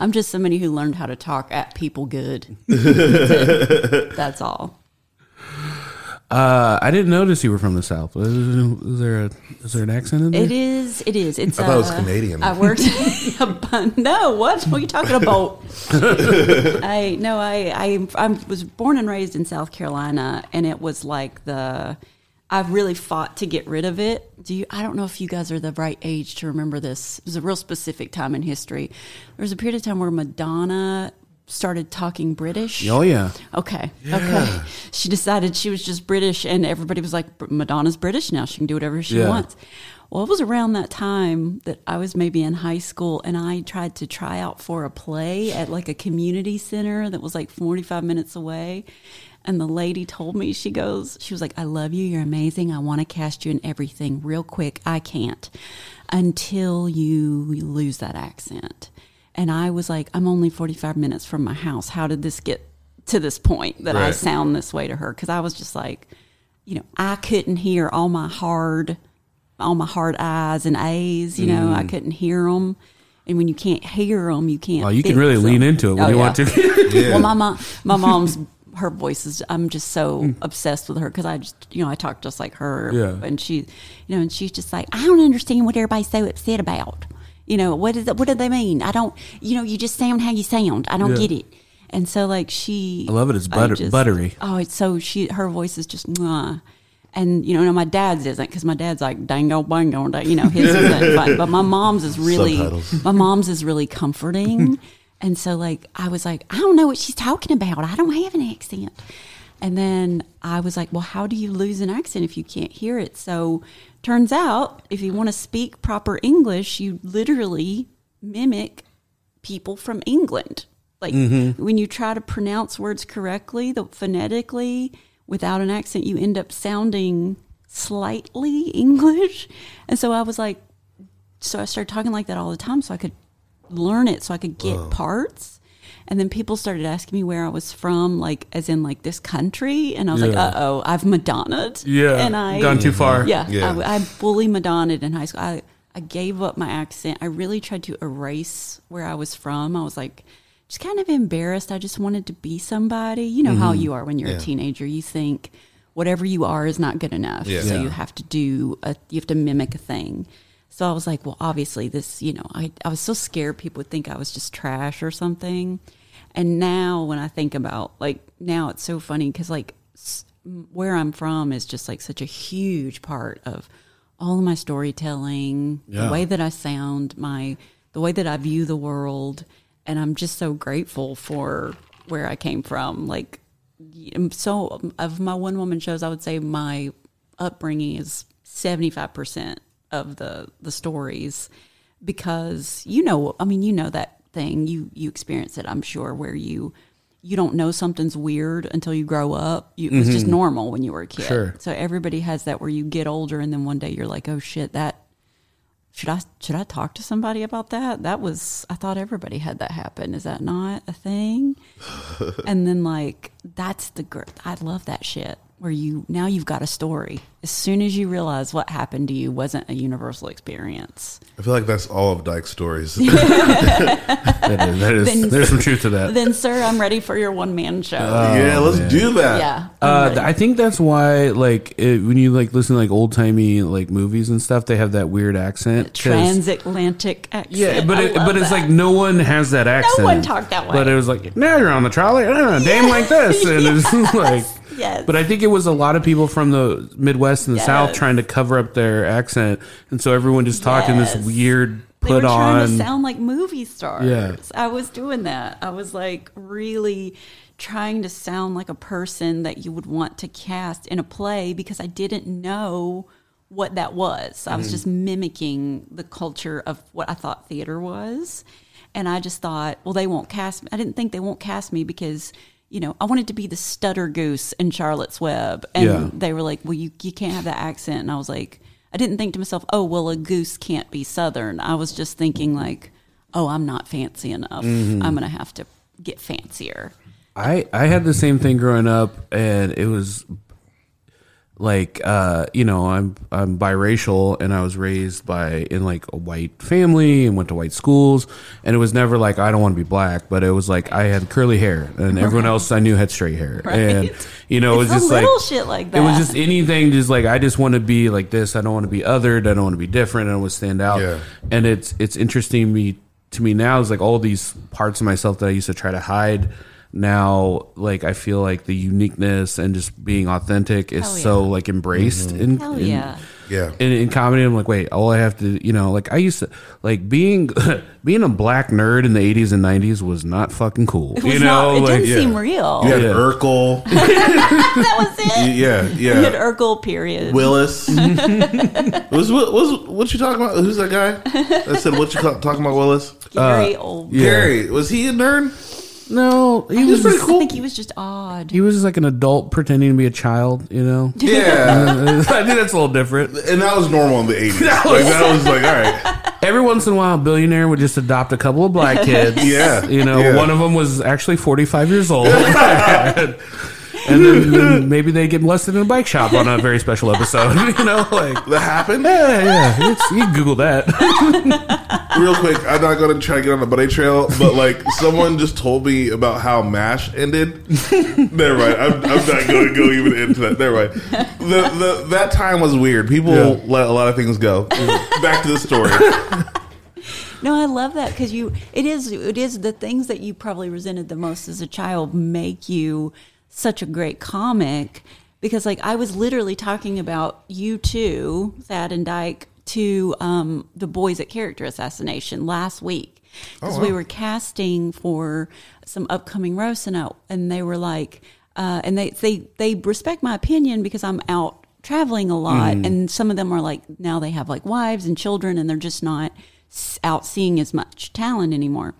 I'm just somebody who learned how to talk at people good. That's. That's all. Uh, I didn't notice you were from the south. Is, is there a is there an accent in there? It is. It is. It's. I thought it was uh, Canadian. I worked. no, what? What are you talking about? I no. I, I I was born and raised in South Carolina, and it was like the. I've really fought to get rid of it. Do you? I don't know if you guys are the right age to remember this. It was a real specific time in history. There was a period of time where Madonna started talking British. Oh yeah. Okay. Okay. She decided she was just British, and everybody was like, Madonna's British now. She can do whatever she Yeah. wants. Well, it was around that time that I was maybe in high school, and I tried to try out for a play at like a community center that was like 45 minutes away. And the lady told me, she goes, she was like, I love you. You're amazing. I want to cast you in everything real quick. I can't until you lose that accent. And I was like, I'm only 45 minutes from my house. How did this get to this point that I sound this way to her? Because I was just like, you know, I couldn't hear all my hard, all my hard I's and A's. You know, I mm. couldn't hear them. And when you can't hear them, you can't. Well, you can really really 'em. lean into it when Oh, you yeah. want to. Well, my mom, my mom's, her voice is. I'm just so mm. obsessed with her because I just, you know, I talk just like her. Yeah. And she, you know, and she's just like, I don't understand what everybody's so upset about. You know, what is it? What do they mean? I don't. You know, you just sound how you sound. I don't Yeah. get it. And so, like, she. I love it. It's butter- buttery. Oh, it's so she. Her voice is just. Mwah. And you know, my dad's isn't because my dad's like dango oh, bango, oh, you know, his isn't fun. But my mom's is really, Subtitles. my mom's is really comforting. and so, like, I was like, I don't know what she's talking about. I don't have an accent. And then I was like, well, how do you lose an accent if you can't hear it? So turns out if you want to speak proper English, you literally mimic people from England. Like mm-hmm. when you try to pronounce words correctly, the phonetically without an accent, you end up sounding slightly English. And so I was like, so I started talking like that all the time so I could learn it, so I could get parts. And then people started asking me where I was from, like as in like this country, and I was like, "Uh oh, I've Madonna'd." Yeah, and I gone too far. Yeah, Yeah. I, I fully Madonna'd in high school. I I gave up my accent. I really tried to erase where I was from. I was like, just kind of embarrassed. I just wanted to be somebody. You know how you are when you're Yeah. a teenager. You think whatever you are is not good enough, Yeah. so Yeah. you have to do a you have to mimic a thing. So I was like, well, obviously this, you know, I I was so scared people would think I was just trash or something. And now when I think about like now it's so funny because like s- where I'm from is just like such a huge part of all of my storytelling, Yeah. the way that I sound, my the way that I view the world, and I'm just so grateful for where I came from. Like so of my one woman shows, I would say my upbringing is 75% of the the stories because you know, I mean, you know that thing. You you experience it, I'm sure, where you you don't know something's weird until you grow up. You, It was just mm-hmm. normal when you were a kid. Sure. So everybody has that where you get older and then one day you're like, "Oh shit, that should I should I talk to somebody about that? That was I thought everybody had that happen. Is that not a thing? and then like that's the gr- I love that shit where you now you've got a story. As soon as you realize what happened to you wasn't a universal experience. I feel like that's all of Dyke's stories. That is, that is- Then- there's some truth to that. Then sir, I'm ready for your one man show. yeah, let's do that. yeah. I'm Uh. I think that's why, like, it, when you like listen to like old timey like movies and stuff, they have that weird accent, transatlantic accent. Yeah, but it, but it's that. like no one has that accent. No one talked that way. But it was like now you're on the trolley, uh, dame like this, and it's like. yes. But I think it was a lot of people from the Midwest and the South trying to cover up their accent, and so everyone just talked in this Yes. weird they put were trying on. to sound like movie stars. Yeah. I was doing that. I was like really trying to sound like a person that you would want to cast in a play because I didn't know what that was. I was mm-hmm. just mimicking the culture of what I thought theater was. And I just thought, well, they won't cast me. I didn't think they won't cast me because, you know, I wanted to be the stutter goose in Charlotte's Web. And Yeah. they were like, well, you, you can't have that accent. And I was like, I didn't think to myself, oh, well, a goose can't be Southern. I was just thinking, like, oh, I'm not fancy enough. Mm-hmm. I'm going to have to get fancier. I I had the same thing growing up, and it was like uh, you know I'm I'm biracial, and I was raised by in like a white family and went to white schools, and it was never like I don't want to be black, but it was like I had curly hair, and everyone else I knew had straight hair, and you know It's it was the just like shit like that It was just anything, just like I just want to be like this. I don't want to be othered. I don't want to be different. I don't want to stand out. Yeah. And it's it's interesting me to me now is like all these parts of myself that I used to try to hide. Now, like I feel like the uniqueness and just being authentic is yeah. so like embraced mm-hmm. in, Hell in- yeah. Yeah. in, in comedy. I'm like, wait, all I have to, you know, like I used to, like being being a black nerd in the 80s and 90s was not fucking cool. It was you know, not, it like didn't yeah. seem real. You had Yeah. Urkel. that was it. yeah, You had yeah. Urkel, period. Willis. was, what was what you talking about? Who's that guy i said what you talking about? Willis. Gary uh, old. yeah. Gary. Was he a nerd? No, he He was was pretty just, I think he was just odd. he was just like an adult pretending to be a child. You know, Yeah, I think that's a little different. and that was normal in the eighties. Like that was like all right. Every once in a while, a billionaire would just adopt a couple of black kids. Yeah, you know, yeah. one of them was actually 45 years old. And then, then maybe they get molested in a bike shop on a very special episode. You know, like That happened. yeah, yeah. It's, you can Google that. Real quick, I'm not going to try to get on the buddy trail, but like someone just told me about how Mash ended. Never mind. I'm, I'm not going to go even into that. Never mind. The, the, that time was weird. People Yeah. let a lot of things go. Back to the story. No, I love that because you. It is. It is the things that you probably resented the most as a child make you such a great comic. Because like I was literally talking about you two, Thad and Dyke, to um, the boys at Character Assassination last week because we were casting for some upcoming roasts and I, and they were like. uh, and they they they respect my opinion because I'm out traveling a lot, and some of them are like now they have like wives and children, and they're just not out seeing as much talent anymore.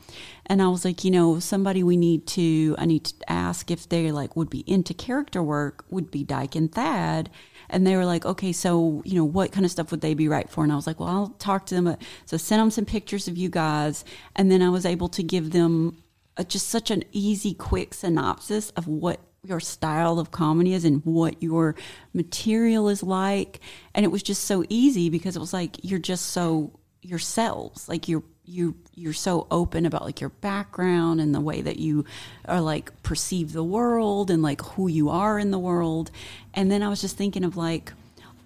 And I was like, you know, somebody we need to, I need to ask if they like would be into character work would be Dyke and Thad. And they were like, okay, so, you know, what kind of stuff would they be right for? And I was like, well, I'll talk to them. So send them some pictures of you guys. And then I was able to give them a, just such an easy, quick synopsis of what your style of comedy is and what your material is like. And it was just so easy because it was like, you're just so yourselves. Like you're, you you're so open about like your background and the way that you are like perceive the world and like who you are in the world. And then i was just thinking of like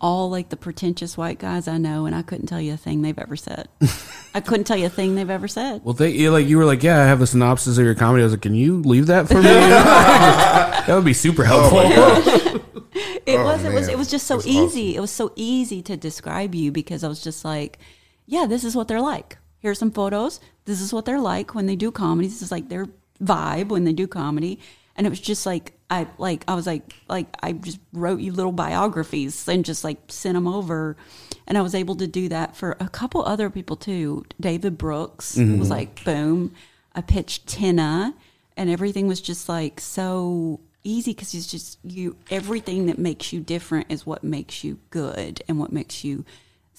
all like the pretentious white guys i know and i couldn't tell you a thing they've ever said. I couldn't tell you a thing they've ever said. Well, they you like you were like, yeah, I have a synopsis of your comedy. I was like, can you leave that for me? that would be super helpful. Oh, it Oh, was it was it was just so That's easy. it was so easy to describe you because i was just like yeah this is what they're like here's some photos. This is what they're like when they do comedy. This is like their vibe when they do comedy. And it was just like i like i was like like i just wrote you little biographies and just like sent them over. And i was able to do that for a couple other people too. David brooks mm-hmm. was like boom. I pitched tina and everything was just like so easy because it's just you everything that makes you different is what makes you good and what makes you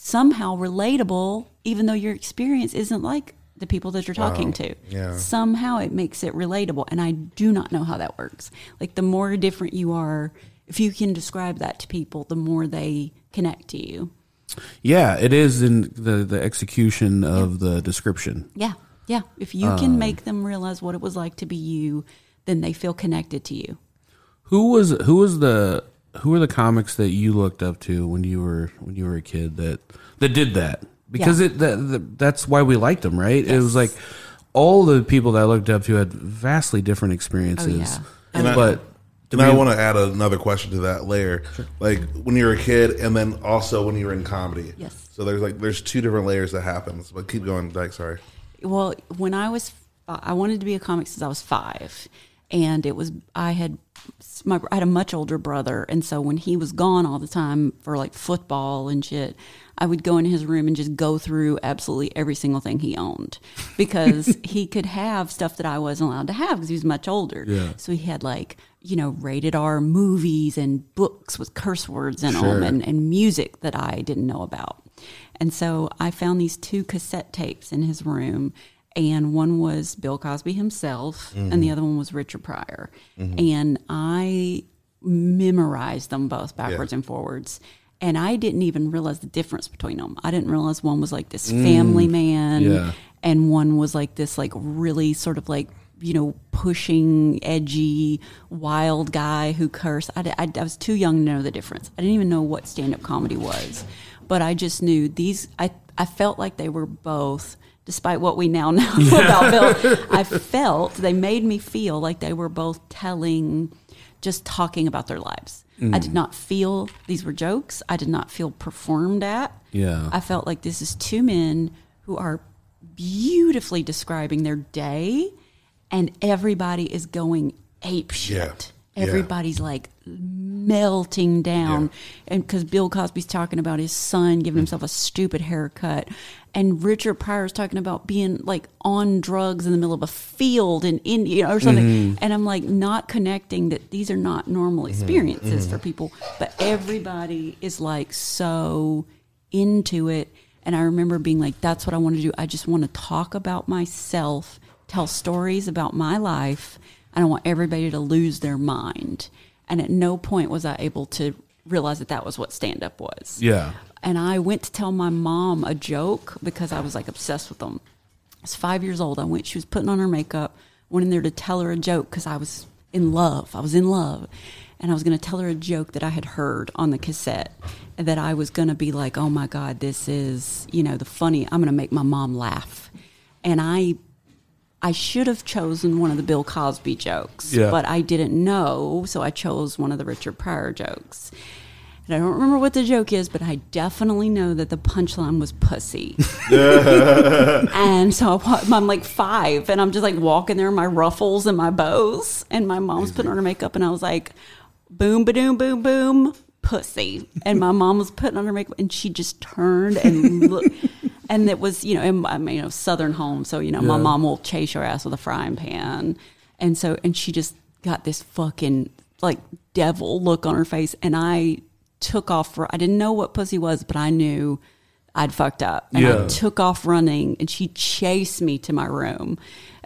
somehow relatable even though your experience isn't like the people that you're talking to. Yeah. somehow it makes it relatable and i do not know how that works. Like the more different you are if you can describe that to people the more they connect to you. Yeah, it is in the the execution of the description. yeah yeah. If you can um, make them realize what it was like to be you then they feel connected to you. Who was who was the who were the comics that you looked up to when you were when you were a kid that that did that? Because Yeah. it that, that that's why we liked them, right? It was like all the people that I looked up to had vastly different experiences. Oh, yeah. I- but And I want to add another question to that layer. Like when you're a kid, and then also when you're in comedy. Yes. So there's like there's two different layers that happens. But keep going, Dyke. Sorry. well when i was i wanted to be a comic since i was five and it was i had my i had a much older brother and so when he was gone all the time for like football and shit i would go in his room and just go through absolutely every single thing he owned because he could have stuff that i wasn't allowed to have because he was much older. Yeah. so he had like you know rated r movies and books with curse words in them and, and music that i didn't know about. And so I found these two cassette tapes in his room, and one was Bill Cosby himself, and the mm-hmm. other one was Richard Pryor. Mm-hmm. And I memorized them both backwards Yeah. and forwards. And I didn't even realize the difference between them. I didn't realize one was like this mm. family man, Yeah. and one was like this, like really sort of like you know pushing, edgy, wild guy who cursed. I, I, I was too young to know the difference. I didn't even know what stand up comedy was, but I just knew these. I I felt like they were both. Despite what we now know about Bill, I felt they made me feel like they were both telling, just talking about their lives. I did mm. not feel these were jokes. I did not feel performed at. Yeah. I felt like this is two men who are beautifully describing their day, and everybody is going ape shit. Yeah. Yeah. Everybody's like melting down, and because Bill Cosby's talking about his son giving hmm. himself a stupid haircut, and Richard Pryor's talking about being like on drugs in the middle of a field in India or something, mm-hmm. and I'm like not connecting that these are not normal mm-hmm. experiences for mm-hmm. people, but everybody is like so into it. And I remember being like, that's what I want to do. I just want to talk about myself, tell stories about my life. I don't want everybody to lose their mind. And at no point was I able to realize that that was what stand up was. Yeah. And I went to tell my mom a joke because I was like obsessed with them. I was five years old. I went, she was putting on her makeup, went in there to tell her a joke because I was in love. I was in love. And I was going to tell her a joke that I had heard on the cassette and that I was going to be like, oh my God, this is, you know, the funny, I'm going to make my mom laugh. And I I should have chosen one of the Bill Cosby jokes, Yeah. but I didn't know, so I chose one of the Richard Pryor jokes. And I don't remember what the joke is, but I definitely know that the punchline was pussy. and so I'm like five, and I'm just like walking there in my ruffles and my bows, and my mom's putting on her makeup, and I was like, boom, ba doom, boom, boom, pussy. And my mom was putting on her makeup, and she just turned and looked. And it was, you know, in, I mean, you know, Southern home, so you know, my Yeah. mom will chase your ass with a frying pan, and so, and she just got this fucking like devil look on her face, and I took off. For, I didn't know what pussy was, but I knew I'd fucked up, and Yeah. I took off running, and she chased me to my room,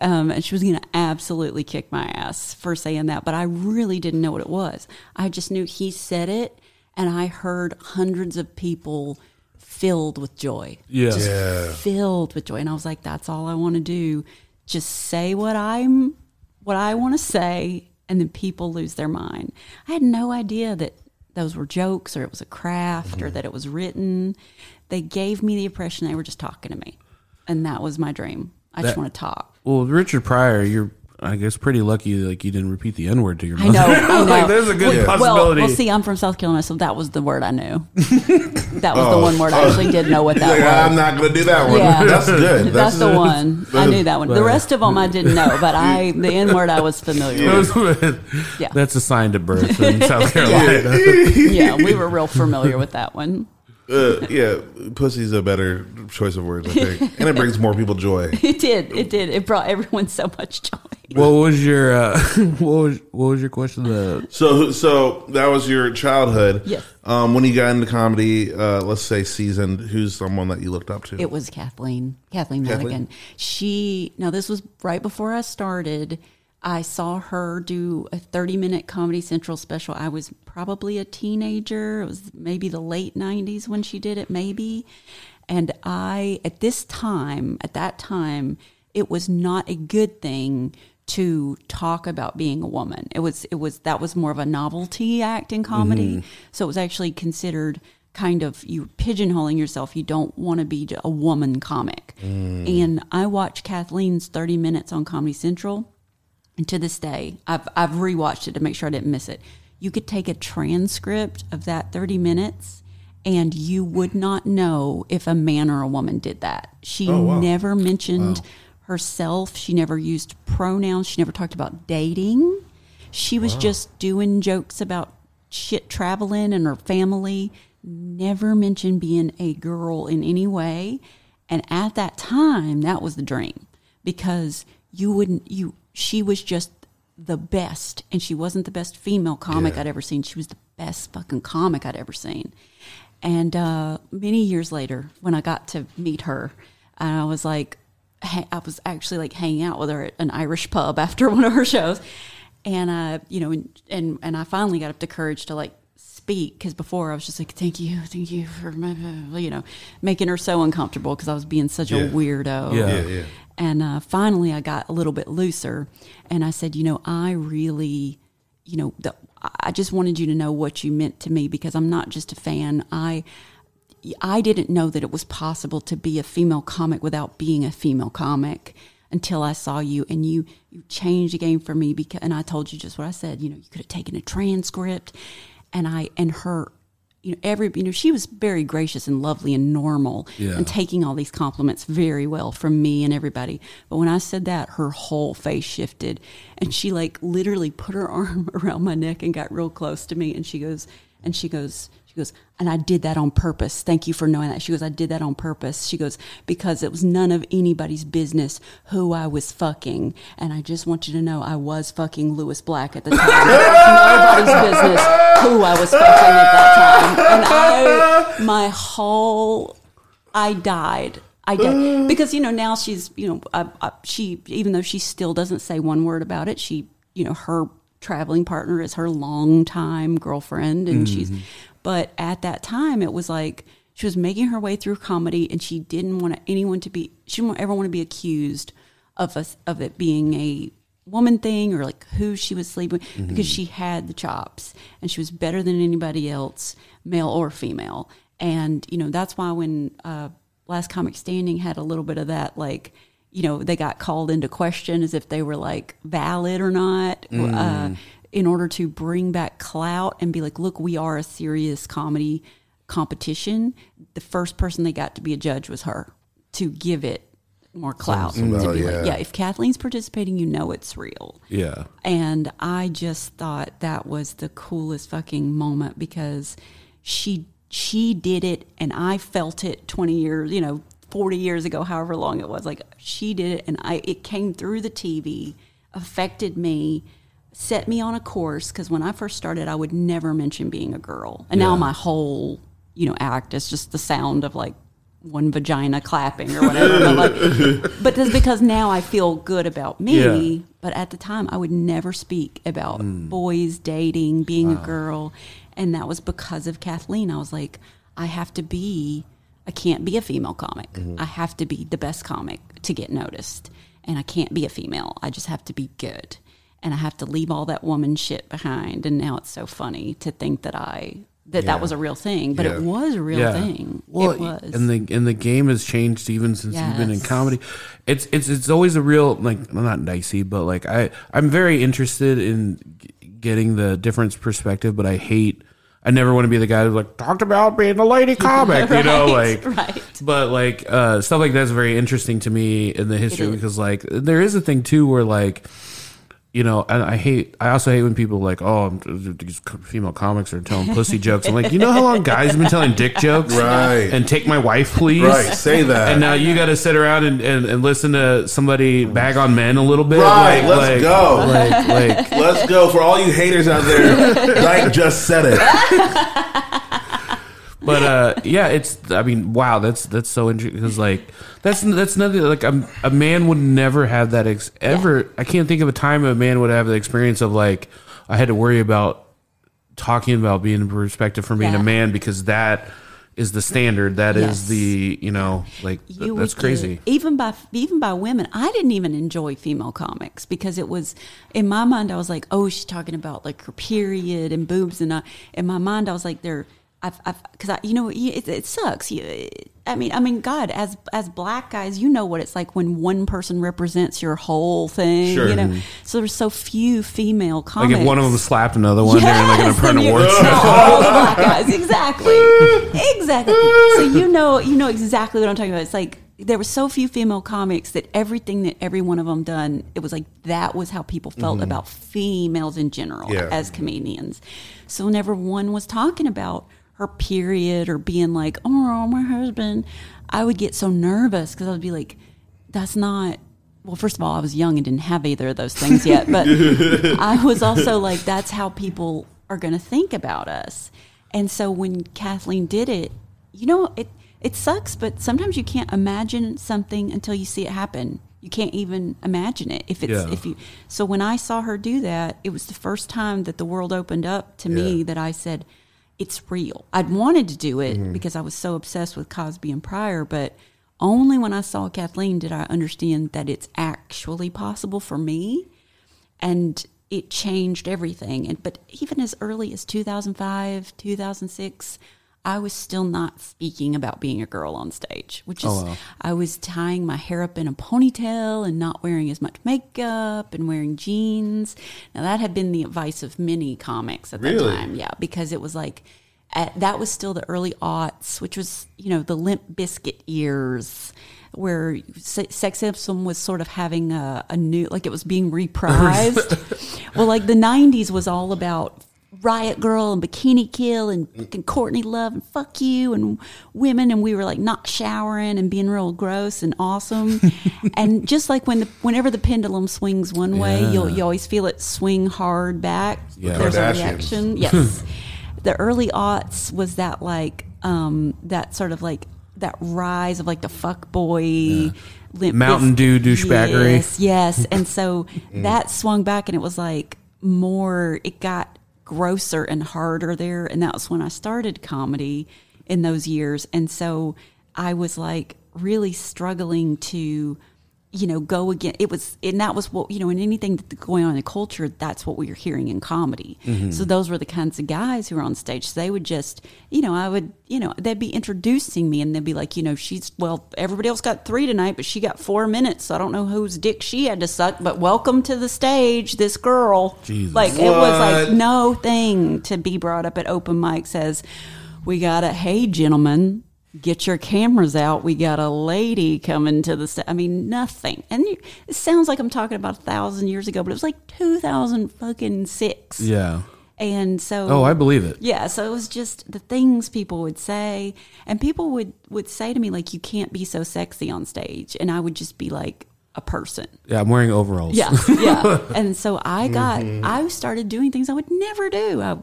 um, and she was going to absolutely kick my ass for saying that, but I really didn't know what it was. I just knew he said it, and I heard hundreds of people filled with joy. Yeah. Just Yeah. filled with joy. And I was like, that's all I want to do. Just say what I'm what I want to say and then people lose their mind. I had no idea that those were jokes or it was a craft or mm-hmm. that it was written. They gave me the impression they were just talking to me. And that was my dream. I just want to talk. Well, Richard Pryor, you're I guess pretty lucky like you didn't repeat the N word to your I mother. know. I know. like there's a good well, possibility. Well, well, see, I'm from South Carolina, so that was the word I knew. that was the oh. one word I actually did know what that Like, was. I'm not going to do that one. Yeah. That's good. That's, the one. I knew that one. The rest of them I didn't know, but I the N word I was familiar with. Yeah. That's assigned at birth in South Carolina. Yeah, we were real familiar with that one. Uh, yeah, pussy's a better choice of words, I think, and it brings more people joy. It did. It did. It brought everyone so much joy. what was your uh, what was what was your question? The So, so that was your childhood. Yes. Um, when you got into comedy, uh, let's say seasoned, who's someone that you looked up to? It was Kathleen, Kathleen Kathleen? She now this was right before I started. I saw her do a 30 minute Comedy Central special. I was probably a teenager. It was maybe the late 90s when she did it, maybe. And I, at this time, at that time, it was not a good thing to talk about being a woman. It was, it was, that was more of a novelty act in comedy. Mm-hmm. So it was actually considered kind of you pigeonholing yourself. You don't want to be a woman comic. Mm. And I watched Kathleen's 30 minutes on Comedy Central. And to this day, I've I've rewatched it to make sure I didn't miss it. You could take a transcript of that 30 minutes and you would not know if a man or a woman did that. She oh, never mentioned herself. She never used pronouns. She never talked about dating. She was just doing jokes about shit traveling and her family. Never mentioned being a girl in any way. And at that time, that was the dream because you wouldn't, you, she was just the best. And she wasn't the best female comic I'd ever seen. She was the best fucking comic I'd ever seen. And uh, many years later, when I got to meet her, I was like, ha- I was actually like hanging out with her at an Irish pub after one of her shows, and uh, you know, and and, and I finally got up the courage to like speak because before I was just like, thank you, thank you for my, you know, making her so uncomfortable because I was being such Yeah. a weirdo. Yeah. yeah, yeah. And uh, finally, I got a little bit looser, and I said, you know, I really, you know, the, I just wanted you to know what you meant to me because I'm not just a fan. I, I didn't know that it was possible to be a female comic without being a female comic until I saw you, and you you changed the game for me. Because, and I told you just what I said. You know, you could have taken a transcript, and I and her you know every you know she was very gracious and lovely and normal Yeah. and taking all these compliments very well from me and everybody but when i said that her whole face shifted and she like literally put her arm around my neck and got real close to me and she goes and she goes she goes and i did that on purpose thank you for knowing that she goes i did that on purpose she goes because it was none of anybody's business who i was fucking and i just want you to know i was fucking lewis black at the time nobody's business who I was fucking at that time. And I, my whole, I died. I died. Because, you know, now she's, you know, I, I, she, even though she still doesn't say one word about it, she, you know, her traveling partner is her longtime girlfriend. And mm-hmm. she's, but at that time, it was like, she was making her way through comedy and she didn't want anyone to be, she didn't ever want to be accused of us, of it being a woman thing or like who she was sleeping with because she had the chops and she was better than anybody else, male or female. And, you know, that's why when uh, Last Comic Standing had a little bit of that, like, you know, they got called into question as if they were like valid or not. Uh, in order to bring back clout and be like, look, we are a serious comedy competition. The first person they got to be a judge was her to give it more clout. To about- be like, yeah. yeah, if Kathleen's participating, you know it's real. Yeah. And I just thought that was the coolest fucking moment because she she did it and I felt it 20 years, you know, 40 years ago, however long it was. Like she did it and I it came through the TV, affected me, set me on a course cuz when I first started I would never mention being a girl. And now my whole, you know, act is just the sound of like one vagina clapping or whatever. but, like, but that's because now I feel good about me. Yeah. But at the time, I would never speak about hmm. boys dating, being a girl. And that was because of Kathleen. I was like, I have to be, I can't be a female comic. Mm-hmm. I have to be the best comic to get noticed. And I can't be a female. I just have to be good. And I have to leave all that woman shit behind. And now it's so funny to think that I, that that was a real thing. But Yeah. it was a real Yeah. thing. Well, it was. and the and the game has changed even since you've been in comedy. It's it's it's always a real like not dicey, but like I I'm very interested in getting the different perspective, but I hate. I never want to be the guy who like talked about being a lady comic, you know, like right. But like uh, stuff like that's very interesting to me in the history because like there is a thing too where like you know, and I hate. I also hate when people are like, oh, these female comics are telling pussy jokes. I'm like, you know how long guys have been telling dick jokes, Right. And take my wife, please, Right, say that. And now you got to sit around and, and, and listen to somebody bag on men a little bit. Right, Like- let's like- go. Like, like, Let's go for all you haters out there. Dyke just said it. but uh, yeah, it's. I mean, wow, that's that's so interesting because like that's that's nothing. Like a, a man would never have that ex- ever. I can't think of a time a man would have the experience of like I had to worry about talking about being perspective from being Yeah. a man because that is the standard. That is Yes. the you know like th- You that's would crazy. even by even by women, I didn't even enjoy female comics because it was in my mind. I was like, oh, she's talking about like her period and boobs, and I, in my mind, I was like, they're. I've, I've, cause I, you know, it, it sucks. You, I mean, I mean, God, as as black guys, you know what it's like when one person represents your whole thing. Sure. You know, so there's so few female Like comics. if one of them slapped another one like Yes, apprentice and you- award show. all the black guys, exactly, exactly. So you know, you know exactly what I'm talking about. It's like there were so few female comics that everything that every one of them done, it was like that was how people felt mm-hmm. about females in general Yeah. as comedians. So whenever one was talking about her period or being like, "Oh, my husband," I would get so nervous because I would be like, "That's not." Well, first of all, I was young and didn't have either of those things yet, but I was also like, that's how people are going to think about us. And so when Kathleen did it, you know, it it sucks, but sometimes you can't imagine something until you see it happen. You can't even imagine it if it's Yeah. if you. So when I saw her do that, it was the first time that the world opened up to me that I said, it's real. I'd wanted to do it mm-hmm. because I was so obsessed with Cosby and Pryor, but only when I saw Kathleen did I understand that it's actually possible for me and it changed everything. And but even as early as 2005, 2006, I was still not speaking about being a girl on stage, which oh, is I was tying my hair up in a ponytail and not wearing as much makeup and wearing jeans. Now that had been the advice of many comics at that time, yeah, because it was like at, that was still the early aughts, which was you know the Limp Bizkit years, where Se- sexism was sort of having a, a new like it was being reprised. well, like the '90s was all about Riot Grrrl and Bikini Kill and fucking Courtney Love and fuck you and women, and we were like not showering and being real gross and awesome. and just like when the whenever the pendulum swings one way, you'll you always feel it swing hard back. Yeah. There's a reaction. Yes. the early aughts was that like um that sort of like that rise of like the fuck boy Limp Mountain Dew douchebaggery. Yes, yes. And so that swung back and it was like more it got grosser and harder there and that was when I started comedy in those years. And so I was like really struggling to you know, go again. It was, and that was what, you know, in anything that's going on in the culture, that's what we were hearing in comedy. Mm-hmm. So those were the kinds of guys who were on stage. So they would just, you know, I would, you know, they'd be introducing me and they'd be like, you know, she's, well, everybody else got three tonight, but she got four minutes. So I don't know whose dick she had to suck, but welcome to the stage, this girl. Jesus. Like, it was like no thing to be brought up at open mic says, we got a, hey, gentlemen, get your cameras out. We got a lady coming to the sta I mean, nothing. And you, it sounds like I'm talking about a thousand years ago, but it was like 2000 fucking six. Yeah. And so, Oh, I believe it. yeah, so it was just the things people would say, and people would would say to me like, "You can't be so sexy on stage," and I would just be like a person. Yeah, I'm wearing overalls. Yeah, yeah. And so I got, mm-hmm. I started doing things I would never do. I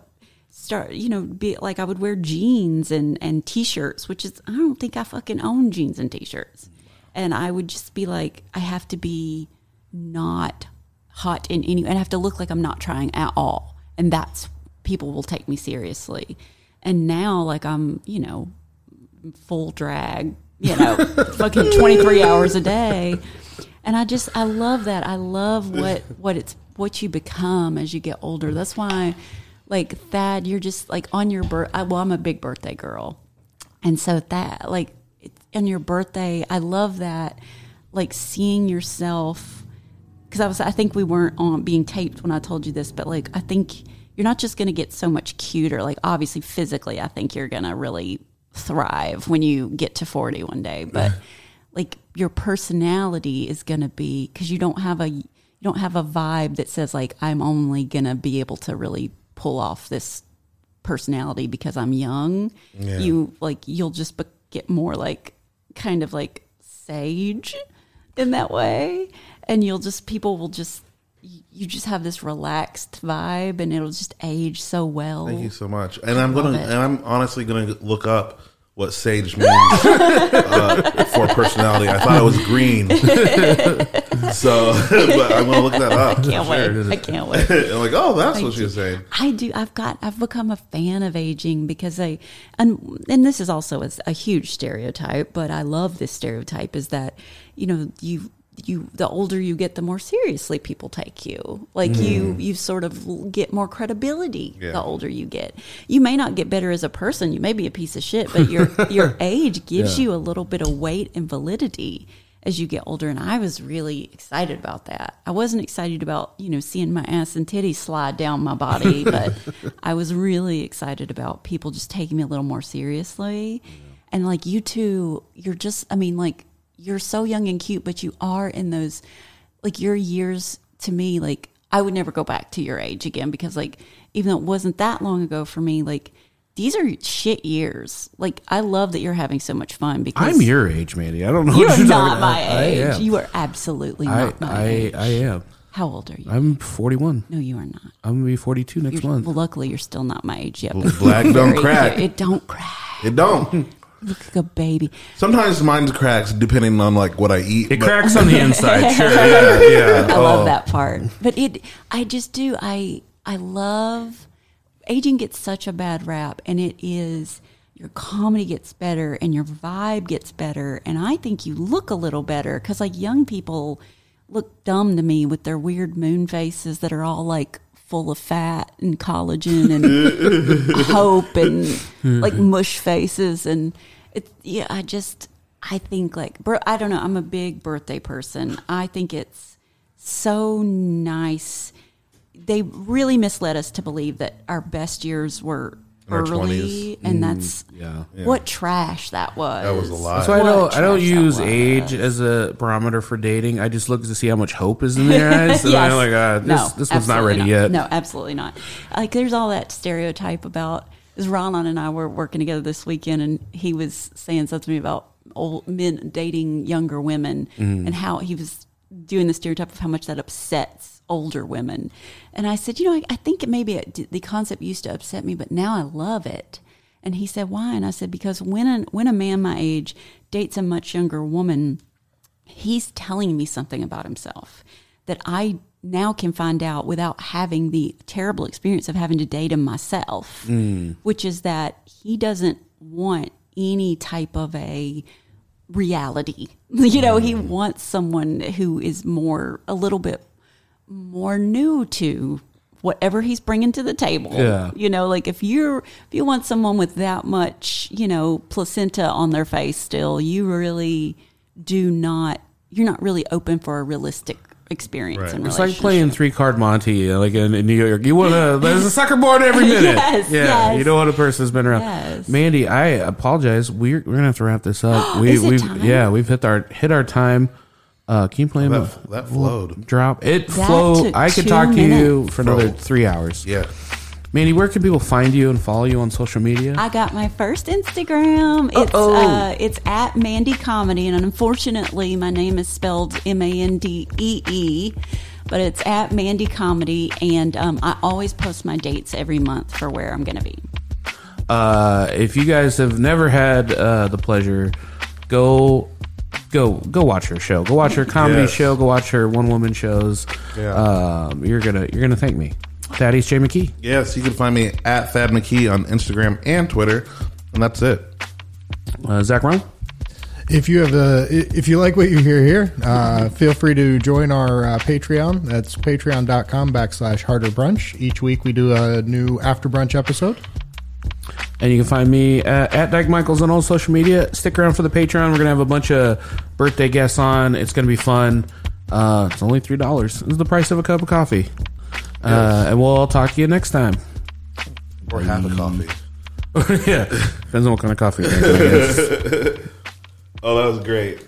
start, you know, be like I would wear jeans and and t-shirts, which is I don't think I fucking own jeans and t-shirts. And I would just be like, I have to be not hot in any, and I have to look like I'm not trying at all, and that's people will take me seriously. And now, like I'm, you know, full drag, you know, fucking 23 hours a day. And I just I love that. I love what what it's what you become as you get older. That's why like Thad, you're just like on your birth well, I'm a big birthday girl. And so that like on your birthday, I love that like seeing yourself because I was I think we weren't on being taped when I told you this, but like I think you're not just going to get so much cuter. Like obviously physically, I think you're going to really thrive when you get to 40 one day, but like your personality is going to be cuz you don't have a you don't have a vibe that says like I'm only going to be able to really pull off this personality because I'm young. You like you'll just be- get more like kind of like sage in that way and you'll just people will just you just have this relaxed vibe and it'll just age so well. Thank you so much. And I'm gonna, it. and I'm honestly gonna look up what sage means uh, for personality. I thought it was green, so but I'm gonna look that up. Can't wait. I can't wait. I'm like, oh, that's what Thank she saying. I do. I've got. I've become a fan of aging because I, and and this is also a, a huge stereotype, but I love this stereotype. Is that you know you you the older you get, the more seriously people take you. Like you mm. you sort of get more credibility Yeah. the older you get. You may not get better as a person. You may be a piece of shit, but your your age gives Yeah. you a little bit of weight and validity as you get older and I was really excited about that. I wasn't excited about, you know, seeing my ass and titties slide down my body, but I was really excited about people just taking me a little more seriously. And like you two, you're just I mean like you're so young and cute, but you are in those like your years to me like I would never go back to your age again because like even though it wasn't that long ago for me like these are shit years. Like I love that you're having so much fun because I'm your age, Mandy. I don't know. you what are you're not talking my about. Age. You are absolutely I, not my I, age. I am. How old are you? I'm 41. no, you are not. I'm gonna be 42 next You're, month. well, luckily, you're still not my age yet. Black don't crack. It don't crack. It don't. Look like a baby. Sometimes mine cracks depending on like what I eat. It but- cracks on the inside. Sure. Yeah. Yeah. I Oh. love that part. But it, I just do. I, I love aging gets such a bad rap, and it is your comedy gets better and your vibe gets better, and I think you look a little better because like young people look dumb to me with their weird moon faces that are all like full of fat and collagen and hope and like mush faces. And it yeah i just i think like i don't know i'm a big birthday person. I think it's so nice. They really misled us to believe that our best years were In our early 20s. and that's yeah. what trash that was That was a lot. So I don't. I don't use age as a barometer for dating. I just look to see how much hope is in their eyes. And I'm like, ah, this, No, this one's not absolutely ready yet. No, absolutely not. Like there's all that stereotype about. Because Ron and I were working together this weekend, and he was saying something to me about old men dating younger women, Mm-hmm. and how he was doing the stereotype of how much that upsets older women. And I said, you know, I, I think it maybe it, the concept used to upset me, but now I love it. And he said, why? And I said, because when a, when a man my age dates a much younger woman, he's telling me something about himself that I now can find out without having the terrible experience of having to date him myself, mm. which is that he doesn't want any type of a reality. You know, he mm. wants someone who is more, a little bit more new to whatever he's bringing to the table. Yeah. You know, like if you're, if you want someone with that much, you know, placenta on their face still, you really do not, you're not really open for a realistic experience Right. It's like playing three card Monte, like in, in New York. You want to? There's a sucker board every minute. Yes, yeah. yes. You know what a person's been around. Yes. Mandy, I apologize. We're we're gonna have to wrap this up. we Is it we've time? yeah we've hit our hit our time. Uh, can you play him That, a that flowed. drop? It That flowed. took I could two talk to you minutes. for another Bro. three hours. Yeah. Mandy, where can people find you and follow you on social media? I got my first Instagram. It's Uh-oh. uh, it's at Mandy Comedy, and unfortunately, my name is spelled M A N D E E, but it's at Mandy Comedy, and um, I always post my dates every month for where I'm going to be. uh, if you guys have never had uh, the pleasure, go go go watch her show. Go watch her comedy Yes. show. Go watch her one woman shows. Yeah. Um, you're gonna you're gonna thank me. Daddy's Jay McKee. Yes, you can find me at Thad McKee on Instagram and Twitter, and that's it. Uh, Zach Ron. If you have a, if you like what you hear here, uh, feel free to join our uh, Patreon. That's patreon.com backslash harder brunch. Each week we do a new after brunch episode. And you can find me at, at Dyke Michaels on all social media. Stick around for the Patreon. We're gonna have a bunch of birthday guests on. It's gonna be fun. Uh, it's only three dollars. It's the price of a cup of coffee. Uh, and we'll talk to you next time. Or half a coffee. yeah, depends on what kind of coffee. I guess. Oh, that was great.